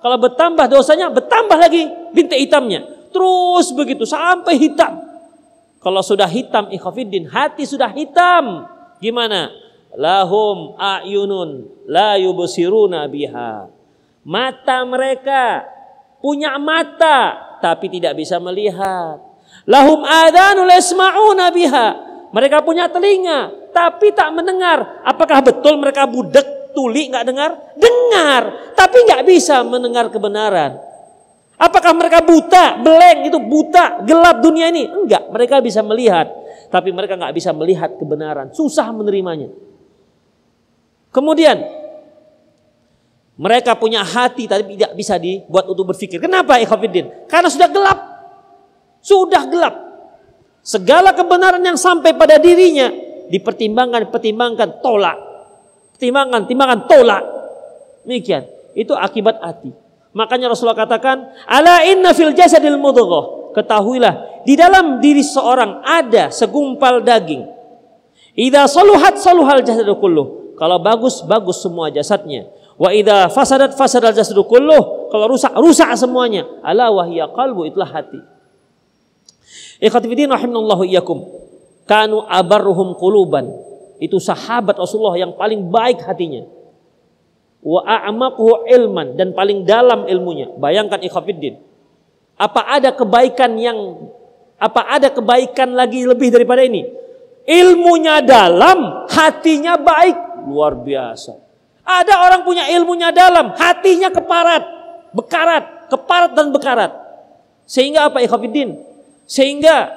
Kalau bertambah dosanya, bertambah lagi bintik hitamnya. Terus begitu sampai hitam. Kalau sudah hitam ikhafiddin, hati sudah hitam. Gimana? Lahum a'yunun la yubsiruna biha. Mata mereka punya mata tapi tidak bisa melihat. Lahum adanu yasma'una biha. Mereka punya telinga, tapi tak mendengar. Apakah betul mereka budek, tuli, nggak dengar? Dengar, tapi nggak bisa mendengar kebenaran. Apakah mereka buta, beleng itu buta, gelap dunia ini? Enggak, mereka bisa melihat, tapi mereka nggak bisa melihat kebenaran, susah menerimanya. Kemudian mereka punya hati tapi tidak bisa dibuat untuk berpikir. Kenapa ikhwatiddin? Karena sudah gelap. Sudah gelap. Segala kebenaran yang sampai pada dirinya dipertimbangkan, pertimbangkan, tolak. Pertimbangkan, timbangan, tolak. Demikian. Itu akibat hati. Makanya Rasulullah katakan, "Ala inna fil jasadil mudghah." Ketahuilah, di dalam diri seorang ada segumpal daging. Idza saluhat saluhal jasadu kulluh. Kalau bagus, bagus semua jasadnya. Wa idza fasadat fasadal jasadu kulluh. Kalau rusak, rusak semuanya. Ala wahya qalbu itulah hati. Ikhwatifidin rahimallahu iyyakum. Kanu abarruhum quluban. Itu sahabat Rasulullah yang paling baik hatinya. Wa a'maquhu ilman dan paling dalam ilmunya. Bayangkan ikhwafiddin. Apa ada kebaikan yang apa ada kebaikan lagi lebih daripada ini? Ilmunya dalam, hatinya baik luar biasa. Ada orang punya ilmunya dalam, hatinya keparat, bekarat, keparat dan bekarat. Sehingga apa ikhafidin? Sehingga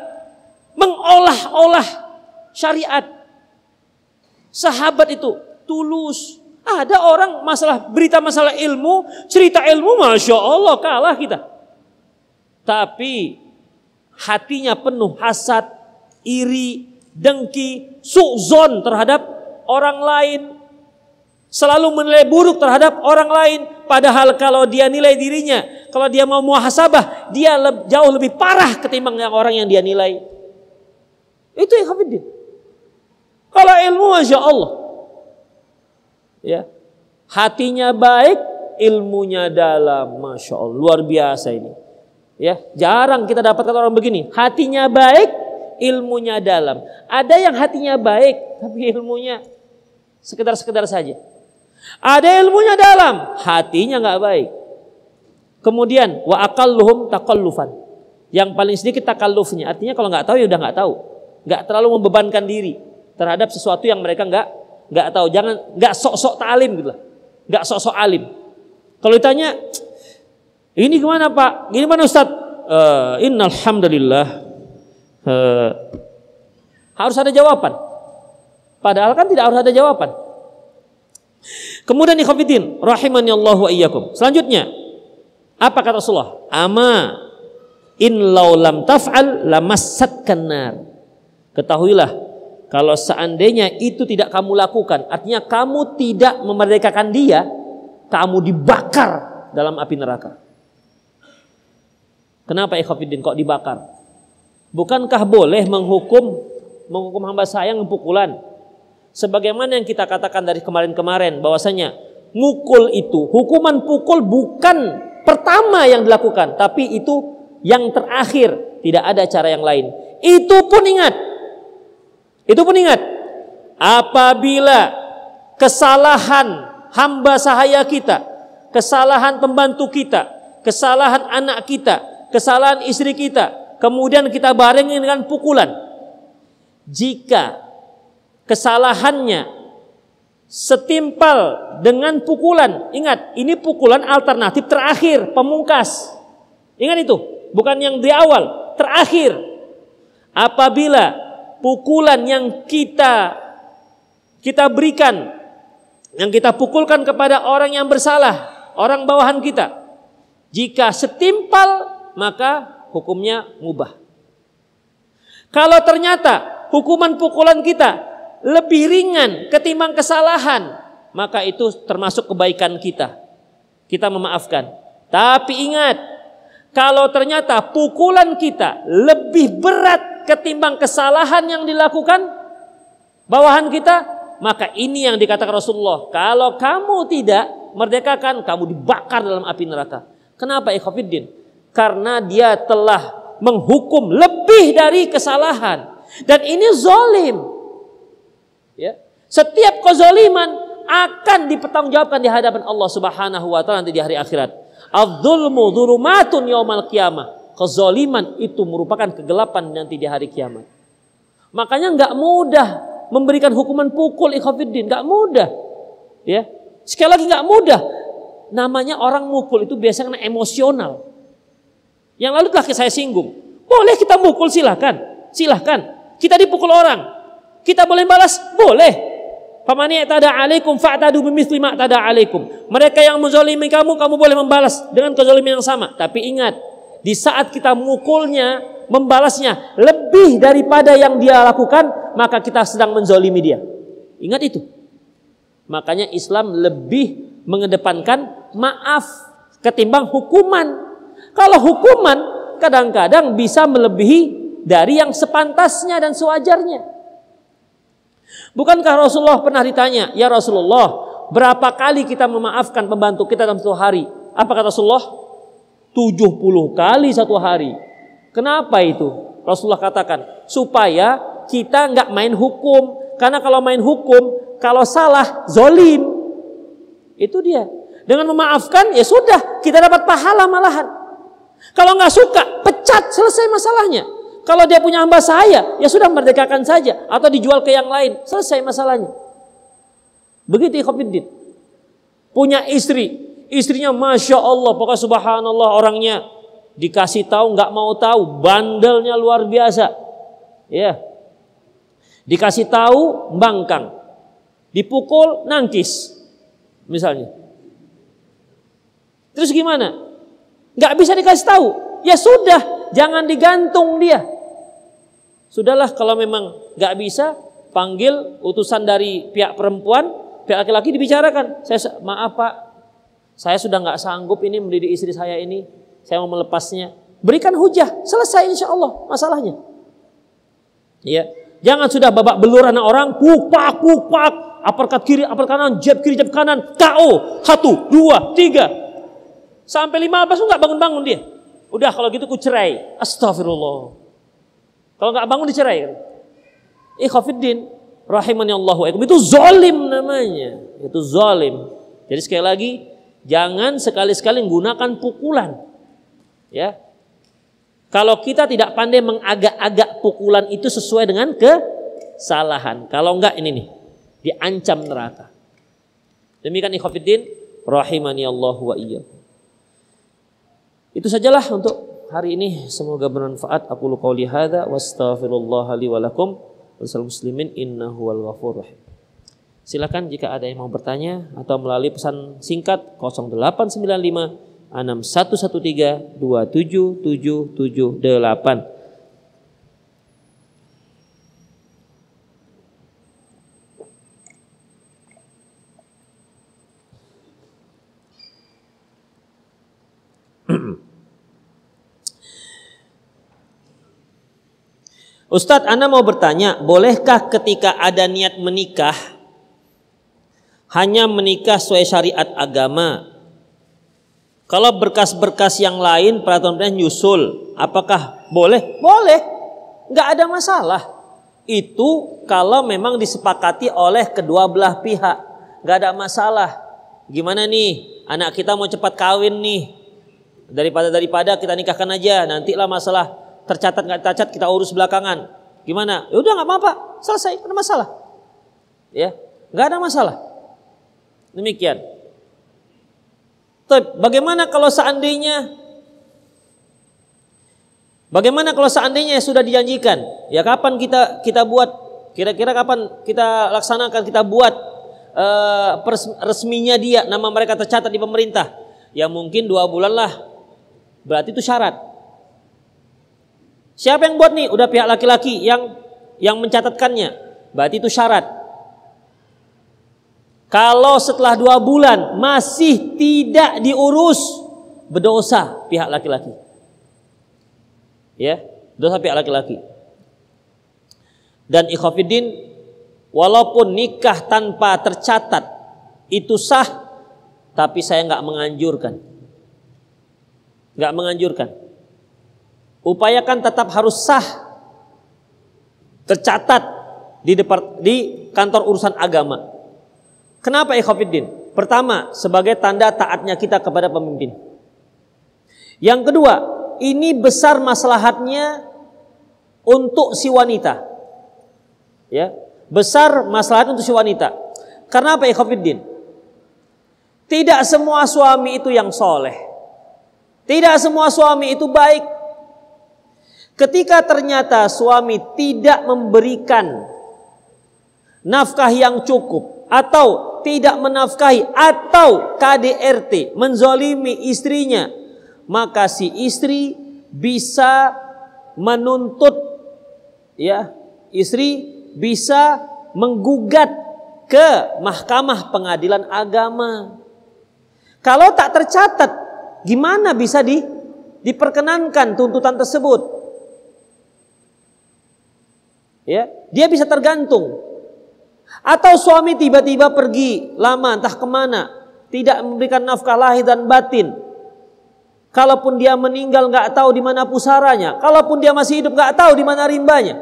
mengolah-olah syariat. Sahabat itu tulus. Ada orang masalah berita masalah ilmu, cerita ilmu, masya Allah kalah kita. Tapi hatinya penuh hasad, iri, dengki, suzon terhadap orang lain, selalu menilai buruk terhadap orang lain. Padahal kalau dia nilai dirinya, kalau dia mau muhasabah, dia jauh lebih parah ketimbang yang orang yang dia nilai. Itu yang hafidin. Kalau ilmu Masya Allah. Ya. Hatinya baik, ilmunya dalam. Masya Allah. Luar biasa ini. Ya, jarang kita dapatkan orang begini. Hatinya baik, ilmunya dalam. Ada yang hatinya baik, tapi ilmunya Sekedar-sekedar saja. Ada ilmunya dalam, hatinya nggak baik. Kemudian wa akalluhum takallufan. Yang paling sedikit takallufnya, artinya kalau nggak tahu ya udah nggak tahu. Nggak terlalu membebankan diri terhadap sesuatu yang mereka nggak nggak tahu. Jangan nggak sok-sok talim gitu lah. Nggak sok-sok alim. Kalau ditanya, ini gimana Pak? Ini mana Ustaz? Uh, Innalhamdulillah. Uh, harus ada jawaban. Padahal kan tidak harus ada jawaban. Kemudian ikhwatiddin rahimani Allah wa iyyakum. Selanjutnya apa kata Rasulullah? Ama in law lam taf'al lamassatkan nar. Ketahuilah kalau seandainya itu tidak kamu lakukan, artinya kamu tidak memerdekakan dia, kamu dibakar dalam api neraka. Kenapa ikhwatiddin kok dibakar? Bukankah boleh menghukum menghukum hamba sayang pukulan? Sebagaimana yang kita katakan dari kemarin-kemarin bahwasanya mukul itu hukuman pukul bukan pertama yang dilakukan, tapi itu yang terakhir, tidak ada cara yang lain. Itu pun ingat. Itu pun ingat. Apabila kesalahan hamba sahaya kita, kesalahan pembantu kita, kesalahan anak kita, kesalahan istri kita, kemudian kita barengi dengan pukulan. Jika kesalahannya setimpal dengan pukulan. Ingat, ini pukulan alternatif terakhir, pemungkas. Ingat itu, bukan yang di awal, terakhir. Apabila pukulan yang kita kita berikan, yang kita pukulkan kepada orang yang bersalah, orang bawahan kita, jika setimpal maka hukumnya mubah. Kalau ternyata hukuman pukulan kita lebih ringan ketimbang kesalahan, maka itu termasuk kebaikan kita. Kita memaafkan. Tapi ingat, kalau ternyata pukulan kita lebih berat ketimbang kesalahan yang dilakukan bawahan kita, maka ini yang dikatakan Rasulullah. Kalau kamu tidak merdekakan, kamu dibakar dalam api neraka. Kenapa ikhwafiddin? Karena dia telah menghukum lebih dari kesalahan. Dan ini zolim. Ya. Setiap kezaliman akan dipertanggungjawabkan di hadapan Allah Subhanahu wa taala nanti di hari akhirat. Adzulmu dzulumatun yaumal qiyamah. Kezaliman itu merupakan kegelapan nanti di hari kiamat. Makanya nggak mudah memberikan hukuman pukul ikhafiddin, nggak mudah. Ya, sekali lagi nggak mudah. Namanya orang mukul itu biasanya emosional. Yang lalu telah saya singgung. Boleh kita mukul silahkan, silahkan. Kita dipukul orang, kita boleh balas, boleh. Famani tada alaikum fa'tadu bimithli ma tada alaikum. Mereka yang menzalimi kamu, kamu boleh membalas dengan kezaliman yang sama. Tapi ingat, di saat kita mukulnya, membalasnya lebih daripada yang dia lakukan, maka kita sedang menzalimi dia. Ingat itu. Makanya Islam lebih mengedepankan maaf ketimbang hukuman. Kalau hukuman kadang-kadang bisa melebihi dari yang sepantasnya dan sewajarnya. Bukankah Rasulullah pernah ditanya, "Ya Rasulullah, berapa kali kita memaafkan pembantu kita dalam satu hari?" Apa kata Rasulullah? 70 kali satu hari. Kenapa itu? Rasulullah katakan, supaya kita nggak main hukum. Karena kalau main hukum, kalau salah, zolim. Itu dia. Dengan memaafkan, ya sudah, kita dapat pahala malahan. Kalau nggak suka, pecat, selesai masalahnya. Kalau dia punya hamba saya, ya sudah merdekakan saja atau dijual ke yang lain, selesai masalahnya. Begitu Ikhwanuddin. Punya istri, istrinya masya Allah, pokoknya subhanallah orangnya dikasih tahu nggak mau tahu, bandelnya luar biasa. Ya, dikasih tahu bangkang, dipukul nangkis, misalnya. Terus gimana? Nggak bisa dikasih tahu. Ya sudah, jangan digantung dia. Sudahlah kalau memang nggak bisa, panggil utusan dari pihak perempuan, pihak laki-laki dibicarakan. Saya maaf pak, saya sudah nggak sanggup ini mendidik istri saya ini, saya mau melepasnya. Berikan hujah, selesai insya Allah masalahnya. Ya, jangan sudah babak belur anak orang, kupak kupak, uppercut kiri, uppercut kanan, jab kiri, jab kanan, KO, satu, dua, tiga, sampai lima belas nggak bangun-bangun dia. Udah kalau gitu ku cerai. Astagfirullah. Kalau nggak bangun dicerai. Ikhafiddin rahimani Allahu Itu zalim namanya. Itu zalim. Jadi sekali lagi jangan sekali-sekali menggunakan pukulan. Ya. Kalau kita tidak pandai mengagak-agak pukulan itu sesuai dengan kesalahan. Kalau enggak ini nih, diancam neraka. Demikian ikhwatiddin rahimani Allah wa iyyakum. Itu sajalah untuk hari ini semoga bermanfaat. Aku lu qauli hadza wastaghfirullah li wa lakum muslimin innahu. Silakan jika ada yang mau bertanya atau melalui pesan singkat 0895 6113 27778. Ustadz, Anda mau bertanya, bolehkah ketika ada niat menikah hanya menikah sesuai syariat agama? Kalau berkas-berkas yang lain peraturan nyusul, apakah boleh? Boleh, nggak ada masalah. Itu kalau memang disepakati oleh kedua belah pihak, nggak ada masalah. Gimana nih, anak kita mau cepat kawin nih, daripada daripada kita nikahkan aja, nantilah masalah tercatat nggak tercatat kita urus belakangan. Gimana? Ya udah nggak apa-apa, selesai, ada masalah. Ya, nggak ada masalah. Demikian. Tapi bagaimana kalau seandainya Bagaimana kalau seandainya sudah dijanjikan? Ya kapan kita kita buat? Kira-kira kapan kita laksanakan? Kita buat uh, resminya dia, nama mereka tercatat di pemerintah. Ya mungkin dua bulan lah. Berarti itu syarat. Siapa yang buat nih? Udah pihak laki-laki yang yang mencatatkannya. Berarti itu syarat. Kalau setelah dua bulan masih tidak diurus, berdosa pihak laki-laki. Ya, dosa pihak laki-laki. Dan ikhafidin, walaupun nikah tanpa tercatat itu sah, tapi saya nggak menganjurkan. Nggak menganjurkan upayakan tetap harus sah tercatat di depart, di kantor urusan agama. Kenapa ikhwatiddin? Pertama, sebagai tanda taatnya kita kepada pemimpin. Yang kedua, ini besar maslahatnya untuk si wanita. Ya, besar masalah untuk si wanita. Karena apa ikhwatiddin? Tidak semua suami itu yang soleh. Tidak semua suami itu baik. Ketika ternyata suami tidak memberikan nafkah yang cukup atau tidak menafkahi atau KDRT menzolimi istrinya maka si istri bisa menuntut ya istri bisa menggugat ke mahkamah pengadilan agama. Kalau tak tercatat gimana bisa di diperkenankan tuntutan tersebut? Ya dia bisa tergantung atau suami tiba-tiba pergi lama entah ke mana. Tidak memberikan nafkah lahir dan batin. Kalaupun dia meninggal nggak tahu di mana pusaranya. Kalaupun dia masih hidup nggak tahu di mana rimbanya.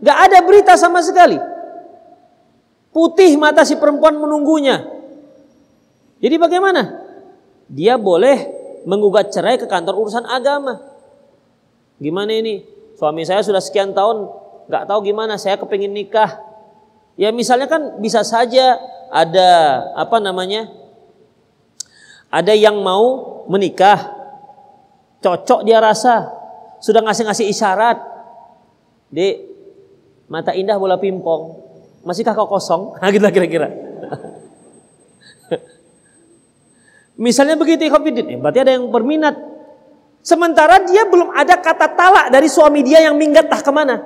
Nggak ada berita sama sekali. Putih mata si perempuan menunggunya. Jadi bagaimana? Dia boleh menggugat cerai ke kantor urusan agama. Gimana ini? Suami saya sudah sekian tahun nggak tahu gimana. Saya kepingin nikah Ya misalnya kan bisa saja ada apa namanya? Ada yang mau menikah, cocok dia rasa, sudah ngasih-ngasih isyarat. Di mata indah bola pimpong, masihkah kau kosong? Nah, gitu kira-kira. Misalnya begitu eh, berarti ada yang berminat. Sementara dia belum ada kata talak dari suami dia yang minggat tak ke mana.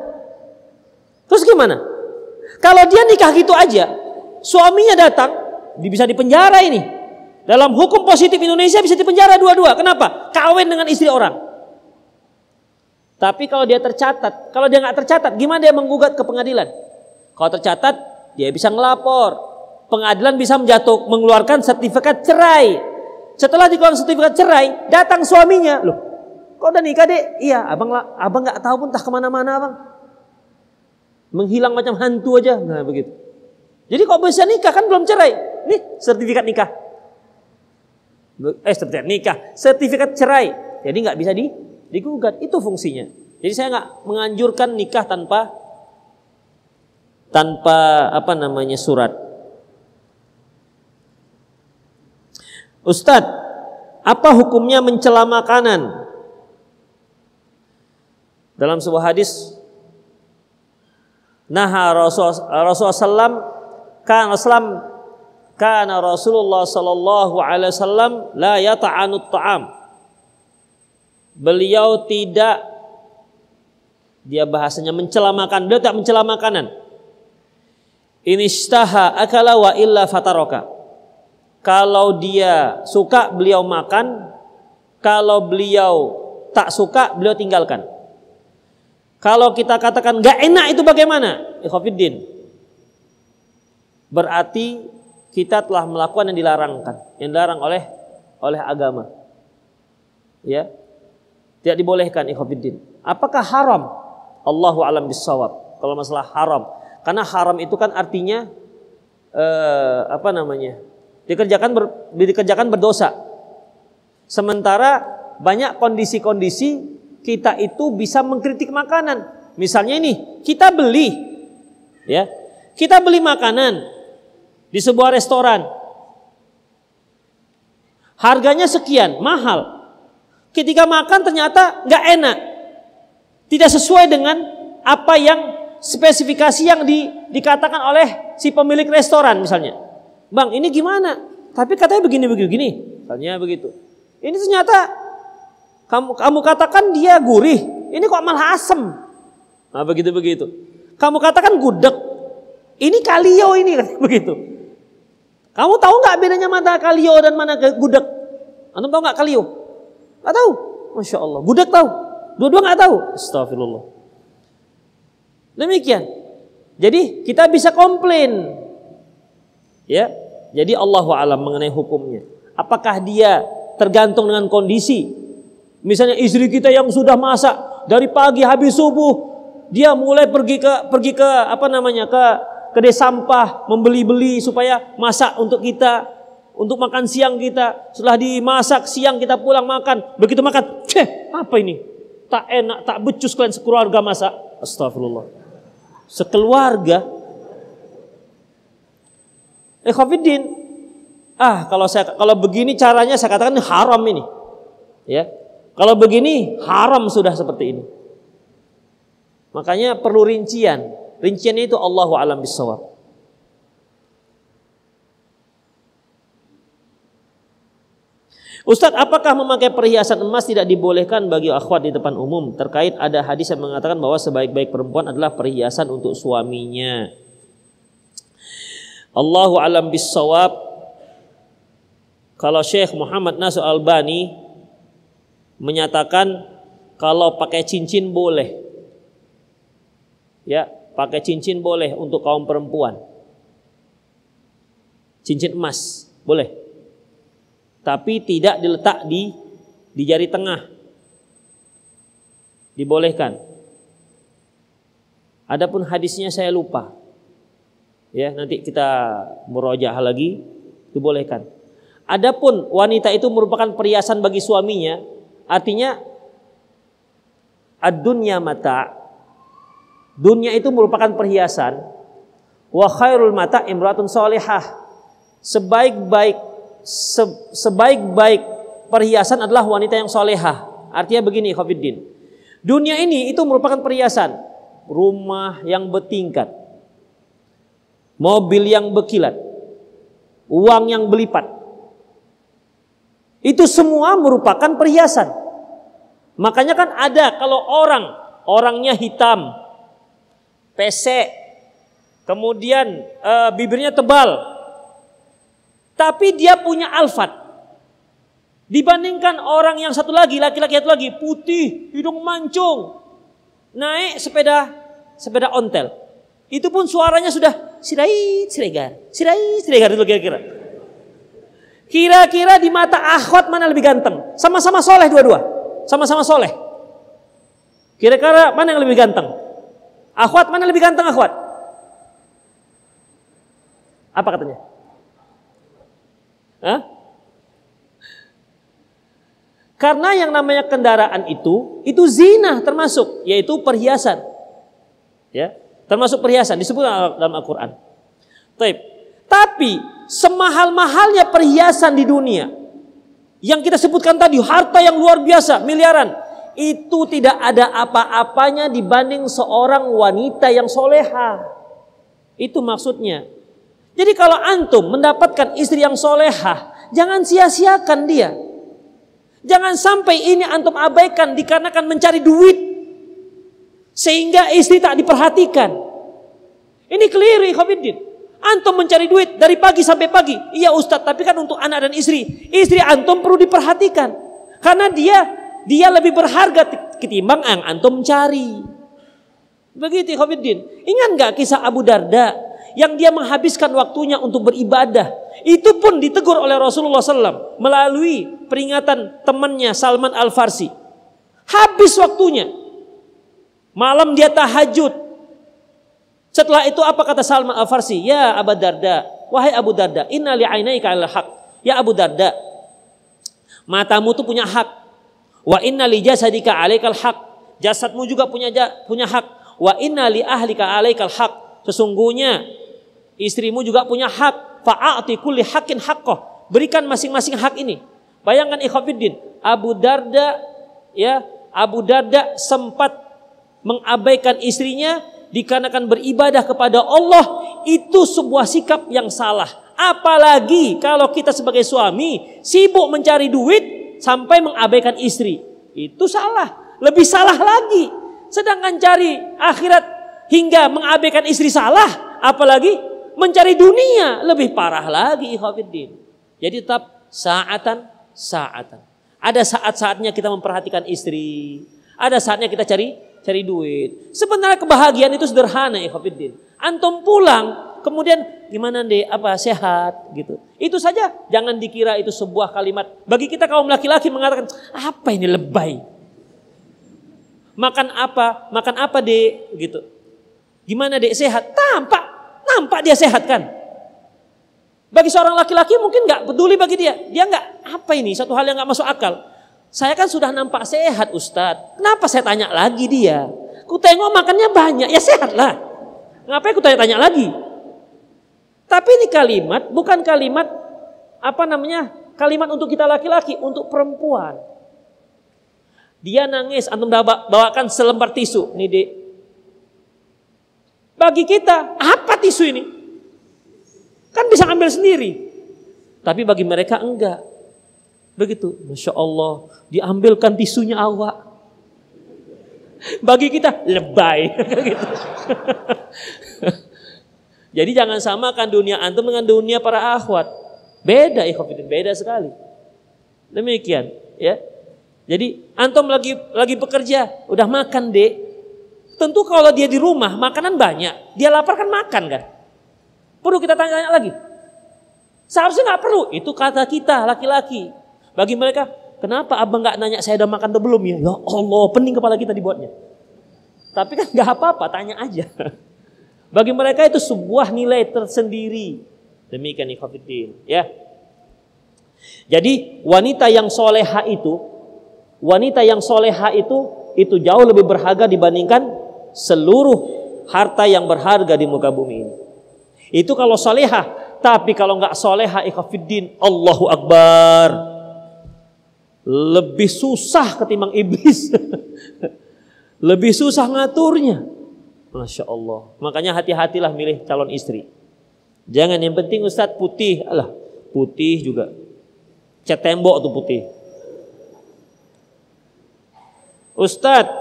Terus gimana? Kalau dia nikah gitu aja, suaminya datang, bisa dipenjara ini. Dalam hukum positif Indonesia bisa dipenjara dua-dua. Kenapa? Kawin dengan istri orang. Tapi kalau dia tercatat, kalau dia nggak tercatat, gimana dia menggugat ke pengadilan? Kalau tercatat, dia bisa ngelapor. Pengadilan bisa menjatuh, mengeluarkan sertifikat cerai. Setelah dikeluarkan sertifikat cerai, datang suaminya. Loh, kok udah nikah deh? Iya, abang abang nggak tahu pun entah ke mana-mana abang menghilang macam hantu aja. Nah begitu. Jadi kok bisa nikah kan belum cerai. Nih sertifikat nikah. Eh sertifikat nikah, sertifikat cerai. Jadi nggak bisa di, digugat. Itu fungsinya. Jadi saya nggak menganjurkan nikah tanpa tanpa apa namanya surat. Ustadz, apa hukumnya mencela makanan? Dalam sebuah hadis Naha Rasul sallam kan Islam kana Rasulullah sallallahu alaihi wasallam la yata'anu ta'am. Beliau tidak dia bahasanya mencela makan, beliau tidak mencela makanan. Inistaha akala wa illa fataroka. Kalau dia suka beliau makan, kalau beliau tak suka beliau tinggalkan. Kalau kita katakan gak enak itu bagaimana? Ikhafiddin. Berarti kita telah melakukan yang dilarangkan, yang dilarang oleh oleh agama. Ya. Tidak dibolehkan ikhafiddin. Apakah haram? Allahu alam bisawab. Kalau masalah haram. Karena haram itu kan artinya eh, apa namanya? Dikerjakan ber, dikerjakan berdosa. Sementara banyak kondisi-kondisi kita itu bisa mengkritik makanan. Misalnya ini, kita beli ya. Kita beli makanan di sebuah restoran. Harganya sekian, mahal. Ketika makan ternyata nggak enak. Tidak sesuai dengan apa yang spesifikasi yang di, dikatakan oleh si pemilik restoran misalnya. Bang, ini gimana? Tapi katanya begini begini begini. Misalnya begitu. Ini ternyata kamu kamu katakan dia gurih, ini kok malah asem. Nah, begitu begitu. Kamu katakan gudeg, ini kalio ini begitu. Kamu tahu nggak bedanya mana kalio dan mana gudeg? Anda tahu nggak kalio? Nggak tahu. Masya Allah. Gudeg tahu. Dua-dua nggak tahu. Astagfirullah. Demikian. Jadi kita bisa komplain. Ya. Jadi Allah alam mengenai hukumnya. Apakah dia tergantung dengan kondisi Misalnya istri kita yang sudah masak dari pagi habis subuh, dia mulai pergi ke pergi ke apa namanya ke kedai sampah membeli-beli supaya masak untuk kita untuk makan siang kita. Setelah dimasak siang kita pulang makan. Begitu makan, ceh apa ini? Tak enak, tak becus kalian sekeluarga masak. Astagfirullah. Sekeluarga Ikhwafiddin, ah kalau saya kalau begini caranya saya katakan ini haram ini. Ya. Kalau begini haram sudah seperti ini. Makanya perlu rincian. Rinciannya itu Allahu alam bisawab. Ustadz, apakah memakai perhiasan emas tidak dibolehkan bagi akhwat di depan umum? Terkait ada hadis yang mengatakan bahwa sebaik-baik perempuan adalah perhiasan untuk suaminya. Allahu alam bisawab. Kalau Syekh Muhammad Nasr Albani menyatakan kalau pakai cincin boleh. Ya, pakai cincin boleh untuk kaum perempuan. Cincin emas boleh tapi tidak diletak di di jari tengah. Dibolehkan. Adapun hadisnya saya lupa. Ya, nanti kita murojaah lagi, dibolehkan. Adapun wanita itu merupakan perhiasan bagi suaminya, artinya ad-dunya mata. Dunia itu merupakan perhiasan. Wa khairul mata imratun solehah. Sebaik-baik se sebaik-baik perhiasan adalah wanita yang soleha. Artinya begini, Khofiddin. Dunia ini itu merupakan perhiasan. Rumah yang bertingkat. Mobil yang berkilat. Uang yang berlipat. Itu semua merupakan perhiasan. Makanya kan ada kalau orang, orangnya hitam, pesek, kemudian e, bibirnya tebal, tapi dia punya alfat. Dibandingkan orang yang satu lagi, laki-laki satu lagi, putih, hidung mancung. Naik sepeda sepeda ontel. Itu pun suaranya sudah sirai siregar, sirai siregar itu kira-kira. Kira-kira di mata akhwat mana lebih ganteng? Sama-sama soleh dua-dua. Sama-sama soleh. Kira-kira mana yang lebih ganteng? Akhwat mana lebih ganteng akhwat? Apa katanya? Hah? Karena yang namanya kendaraan itu itu zina termasuk yaitu perhiasan. Ya, termasuk perhiasan disebut dalam Al-Qur'an. Tapi semahal-mahalnya perhiasan di dunia yang kita sebutkan tadi harta yang luar biasa miliaran itu tidak ada apa-apanya dibanding seorang wanita yang soleha. Itu maksudnya. Jadi kalau antum mendapatkan istri yang solehah, jangan sia-siakan dia. Jangan sampai ini antum abaikan dikarenakan mencari duit. Sehingga istri tak diperhatikan. Ini keliru Khofiddin. Antum mencari duit dari pagi sampai pagi. Iya Ustadz, tapi kan untuk anak dan istri. Istri antum perlu diperhatikan. Karena dia dia lebih berharga ketimbang yang antum cari. Begitu Khofiddin. Ingat nggak kisah Abu Darda yang dia menghabiskan waktunya untuk beribadah. Itu pun ditegur oleh Rasulullah SAW melalui peringatan temannya Salman Al-Farsi. Habis waktunya. Malam dia tahajud. Setelah itu apa kata Salman Al-Farsi? Ya Abu Darda, wahai Abu Darda, inna li'ainaika al haq. Ya Abu Darda, matamu tuh punya hak. Wa inna li jasadika alaikal haq. Jasadmu juga punya punya hak. Wa inna li ahlika alaikal haq. Sesungguhnya Istrimu juga punya hak. Fa'ati kulli hakin haqqah. Berikan masing-masing hak ini. Bayangkan ikhwafiddin. Abu Darda ya Abu Darda sempat mengabaikan istrinya dikarenakan beribadah kepada Allah itu sebuah sikap yang salah. Apalagi kalau kita sebagai suami sibuk mencari duit sampai mengabaikan istri. Itu salah. Lebih salah lagi. Sedangkan cari akhirat hingga mengabaikan istri salah. Apalagi mencari dunia lebih parah lagi. Jadi tetap saatan saatan. Ada saat-saatnya kita memperhatikan istri, ada saatnya kita cari cari duit. Sebenarnya kebahagiaan itu sederhana ikhwafiddin. Antum pulang, kemudian gimana deh apa sehat gitu. Itu saja jangan dikira itu sebuah kalimat bagi kita kaum laki-laki mengatakan apa ini lebay. Makan apa? Makan apa deh gitu. Gimana deh sehat? Tampak Nampak dia sehat kan? Bagi seorang laki-laki mungkin nggak peduli bagi dia. Dia nggak apa ini satu hal yang nggak masuk akal. Saya kan sudah nampak sehat Ustadz. Kenapa saya tanya lagi dia? Ku tengok makannya banyak, ya sehat lah. Ngapain ku tanya-tanya lagi? Tapi ini kalimat bukan kalimat apa namanya? Kalimat untuk kita laki-laki, untuk perempuan. Dia nangis, antum bawakan selembar tisu. Nih dek. Bagi kita, apa tisu ini? Kan bisa ambil sendiri. Tapi bagi mereka enggak. Begitu. Masya Allah. Diambilkan tisunya awak. Bagi kita lebay. gitu. Jadi jangan samakan dunia antum dengan dunia para akhwat. Beda ikhwatiddin, beda sekali. Demikian, ya. Jadi antum lagi lagi bekerja, udah makan, Dek. Tentu kalau dia di rumah makanan banyak, dia lapar kan makan kan. Perlu kita tanya lagi. Seharusnya nggak perlu, itu kata kita laki-laki. Bagi mereka, kenapa abang nggak nanya saya udah makan atau belum ya? Ya Allah, pening kepala kita dibuatnya. Tapi kan nggak apa-apa, tanya aja. Bagi mereka itu sebuah nilai tersendiri. Demikian ikhafidin. Ya. Jadi wanita yang soleha itu, wanita yang soleha itu, itu jauh lebih berharga dibandingkan seluruh harta yang berharga di muka bumi ini. Itu kalau soleha, tapi kalau nggak soleha ikhafidin, Allahu Akbar. Lebih susah ketimbang iblis. Lebih susah ngaturnya. Masya Allah. Makanya hati-hatilah milih calon istri. Jangan yang penting Ustadz putih. Alah putih juga. Cat tembok tuh putih. Ustadz.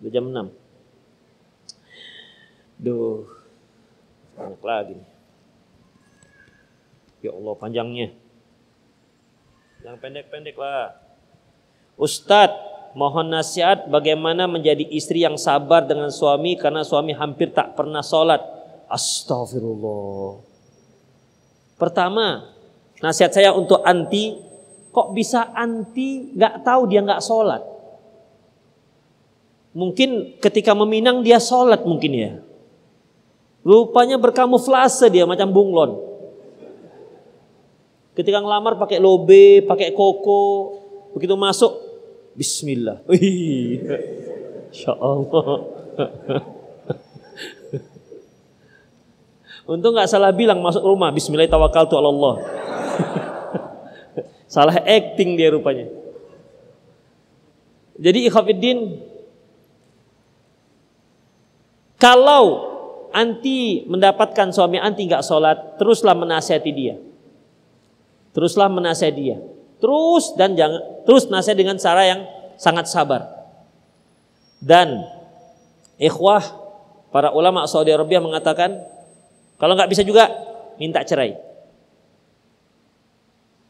Udah jam 6. Duh. Banyak lagi. Ya Allah panjangnya. Yang pendek-pendek lah. Ustadz mohon nasihat bagaimana menjadi istri yang sabar dengan suami karena suami hampir tak pernah sholat. Astagfirullah. Pertama, nasihat saya untuk anti, kok bisa anti nggak tahu dia nggak sholat? Mungkin ketika meminang dia sholat mungkin ya. Rupanya berkamuflase dia macam bunglon. Ketika ngelamar pakai lobe, pakai koko, begitu masuk Bismillah. Insya Allah. Untung nggak salah bilang masuk rumah Bismillah tawakal tu Allah. salah acting dia rupanya. Jadi ikhafidin kalau anti mendapatkan suami anti nggak sholat, teruslah menasihati dia. Teruslah menasihati dia. Terus dan jangan terus nasihat dengan cara yang sangat sabar. Dan ikhwah para ulama Saudi Arabia mengatakan kalau nggak bisa juga minta cerai.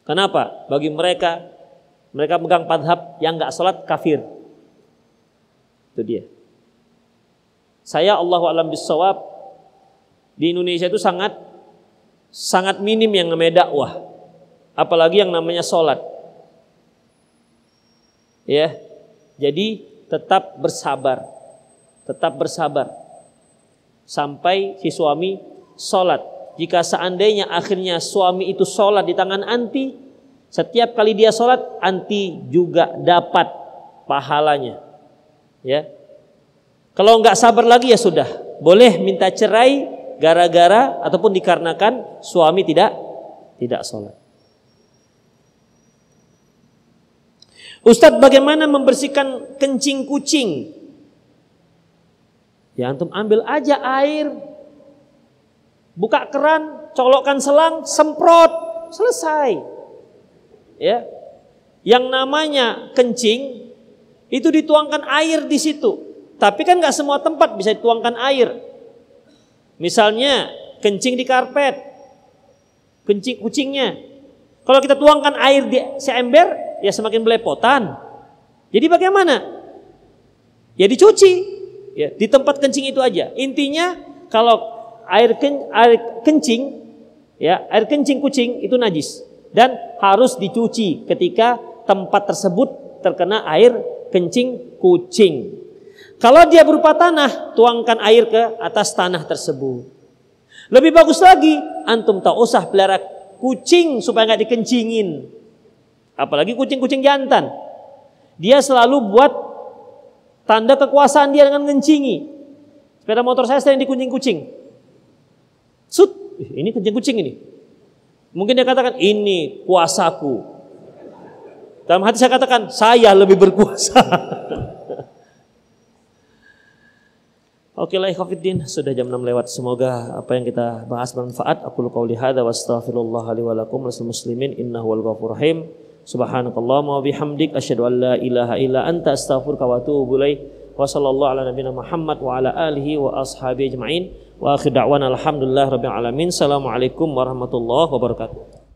Kenapa? Bagi mereka mereka pegang padhab yang nggak sholat kafir. Itu dia. Saya Allah alam bisawab di Indonesia itu sangat sangat minim yang namanya dakwah apalagi yang namanya sholat. Ya, jadi tetap bersabar, tetap bersabar sampai si suami sholat. Jika seandainya akhirnya suami itu sholat di tangan anti, setiap kali dia sholat, anti juga dapat pahalanya. Ya, kalau nggak sabar lagi ya sudah, boleh minta cerai gara-gara ataupun dikarenakan suami tidak tidak sholat. Ustadz bagaimana membersihkan kencing kucing? Ya antum ambil aja air, buka keran, colokkan selang, semprot, selesai. Ya, yang namanya kencing itu dituangkan air di situ. Tapi kan nggak semua tempat bisa dituangkan air. Misalnya kencing di karpet, kencing kucingnya. Kalau kita tuangkan air di seember, ya semakin belepotan. Jadi bagaimana? Ya dicuci, ya di tempat kencing itu aja. Intinya kalau air, air kencing, ya air kencing kucing itu najis dan harus dicuci ketika tempat tersebut terkena air kencing kucing. Kalau dia berupa tanah, tuangkan air ke atas tanah tersebut. Lebih bagus lagi, antum tak usah pelihara kucing supaya nggak dikencingin. Apalagi kucing-kucing jantan. Dia selalu buat tanda kekuasaan dia dengan ngencingi. Sepeda motor saya sering dikuncing kucing. Sut, ini kencing kucing ini. Mungkin dia katakan ini kuasaku. Dalam hati saya katakan saya lebih berkuasa. Oke lah ikhwafiddin, sudah jam 6 lewat. Semoga apa yang kita bahas bermanfaat. Aku qauli hadza wa astaghfirullah li wa lakum muslimin innahu wal ghafurur rahim. Subhanakallahumma wa bihamdik asyhadu an la ilaha illa anta astaghfiruka wa atubu ilaik. Wa sallallahu ala Muhammad wa ala alihi wa ashabihi ajma'in. Wa akhir da'wana alhamdulillah rabbil alamin. Assalamualaikum warahmatullahi wabarakatuh.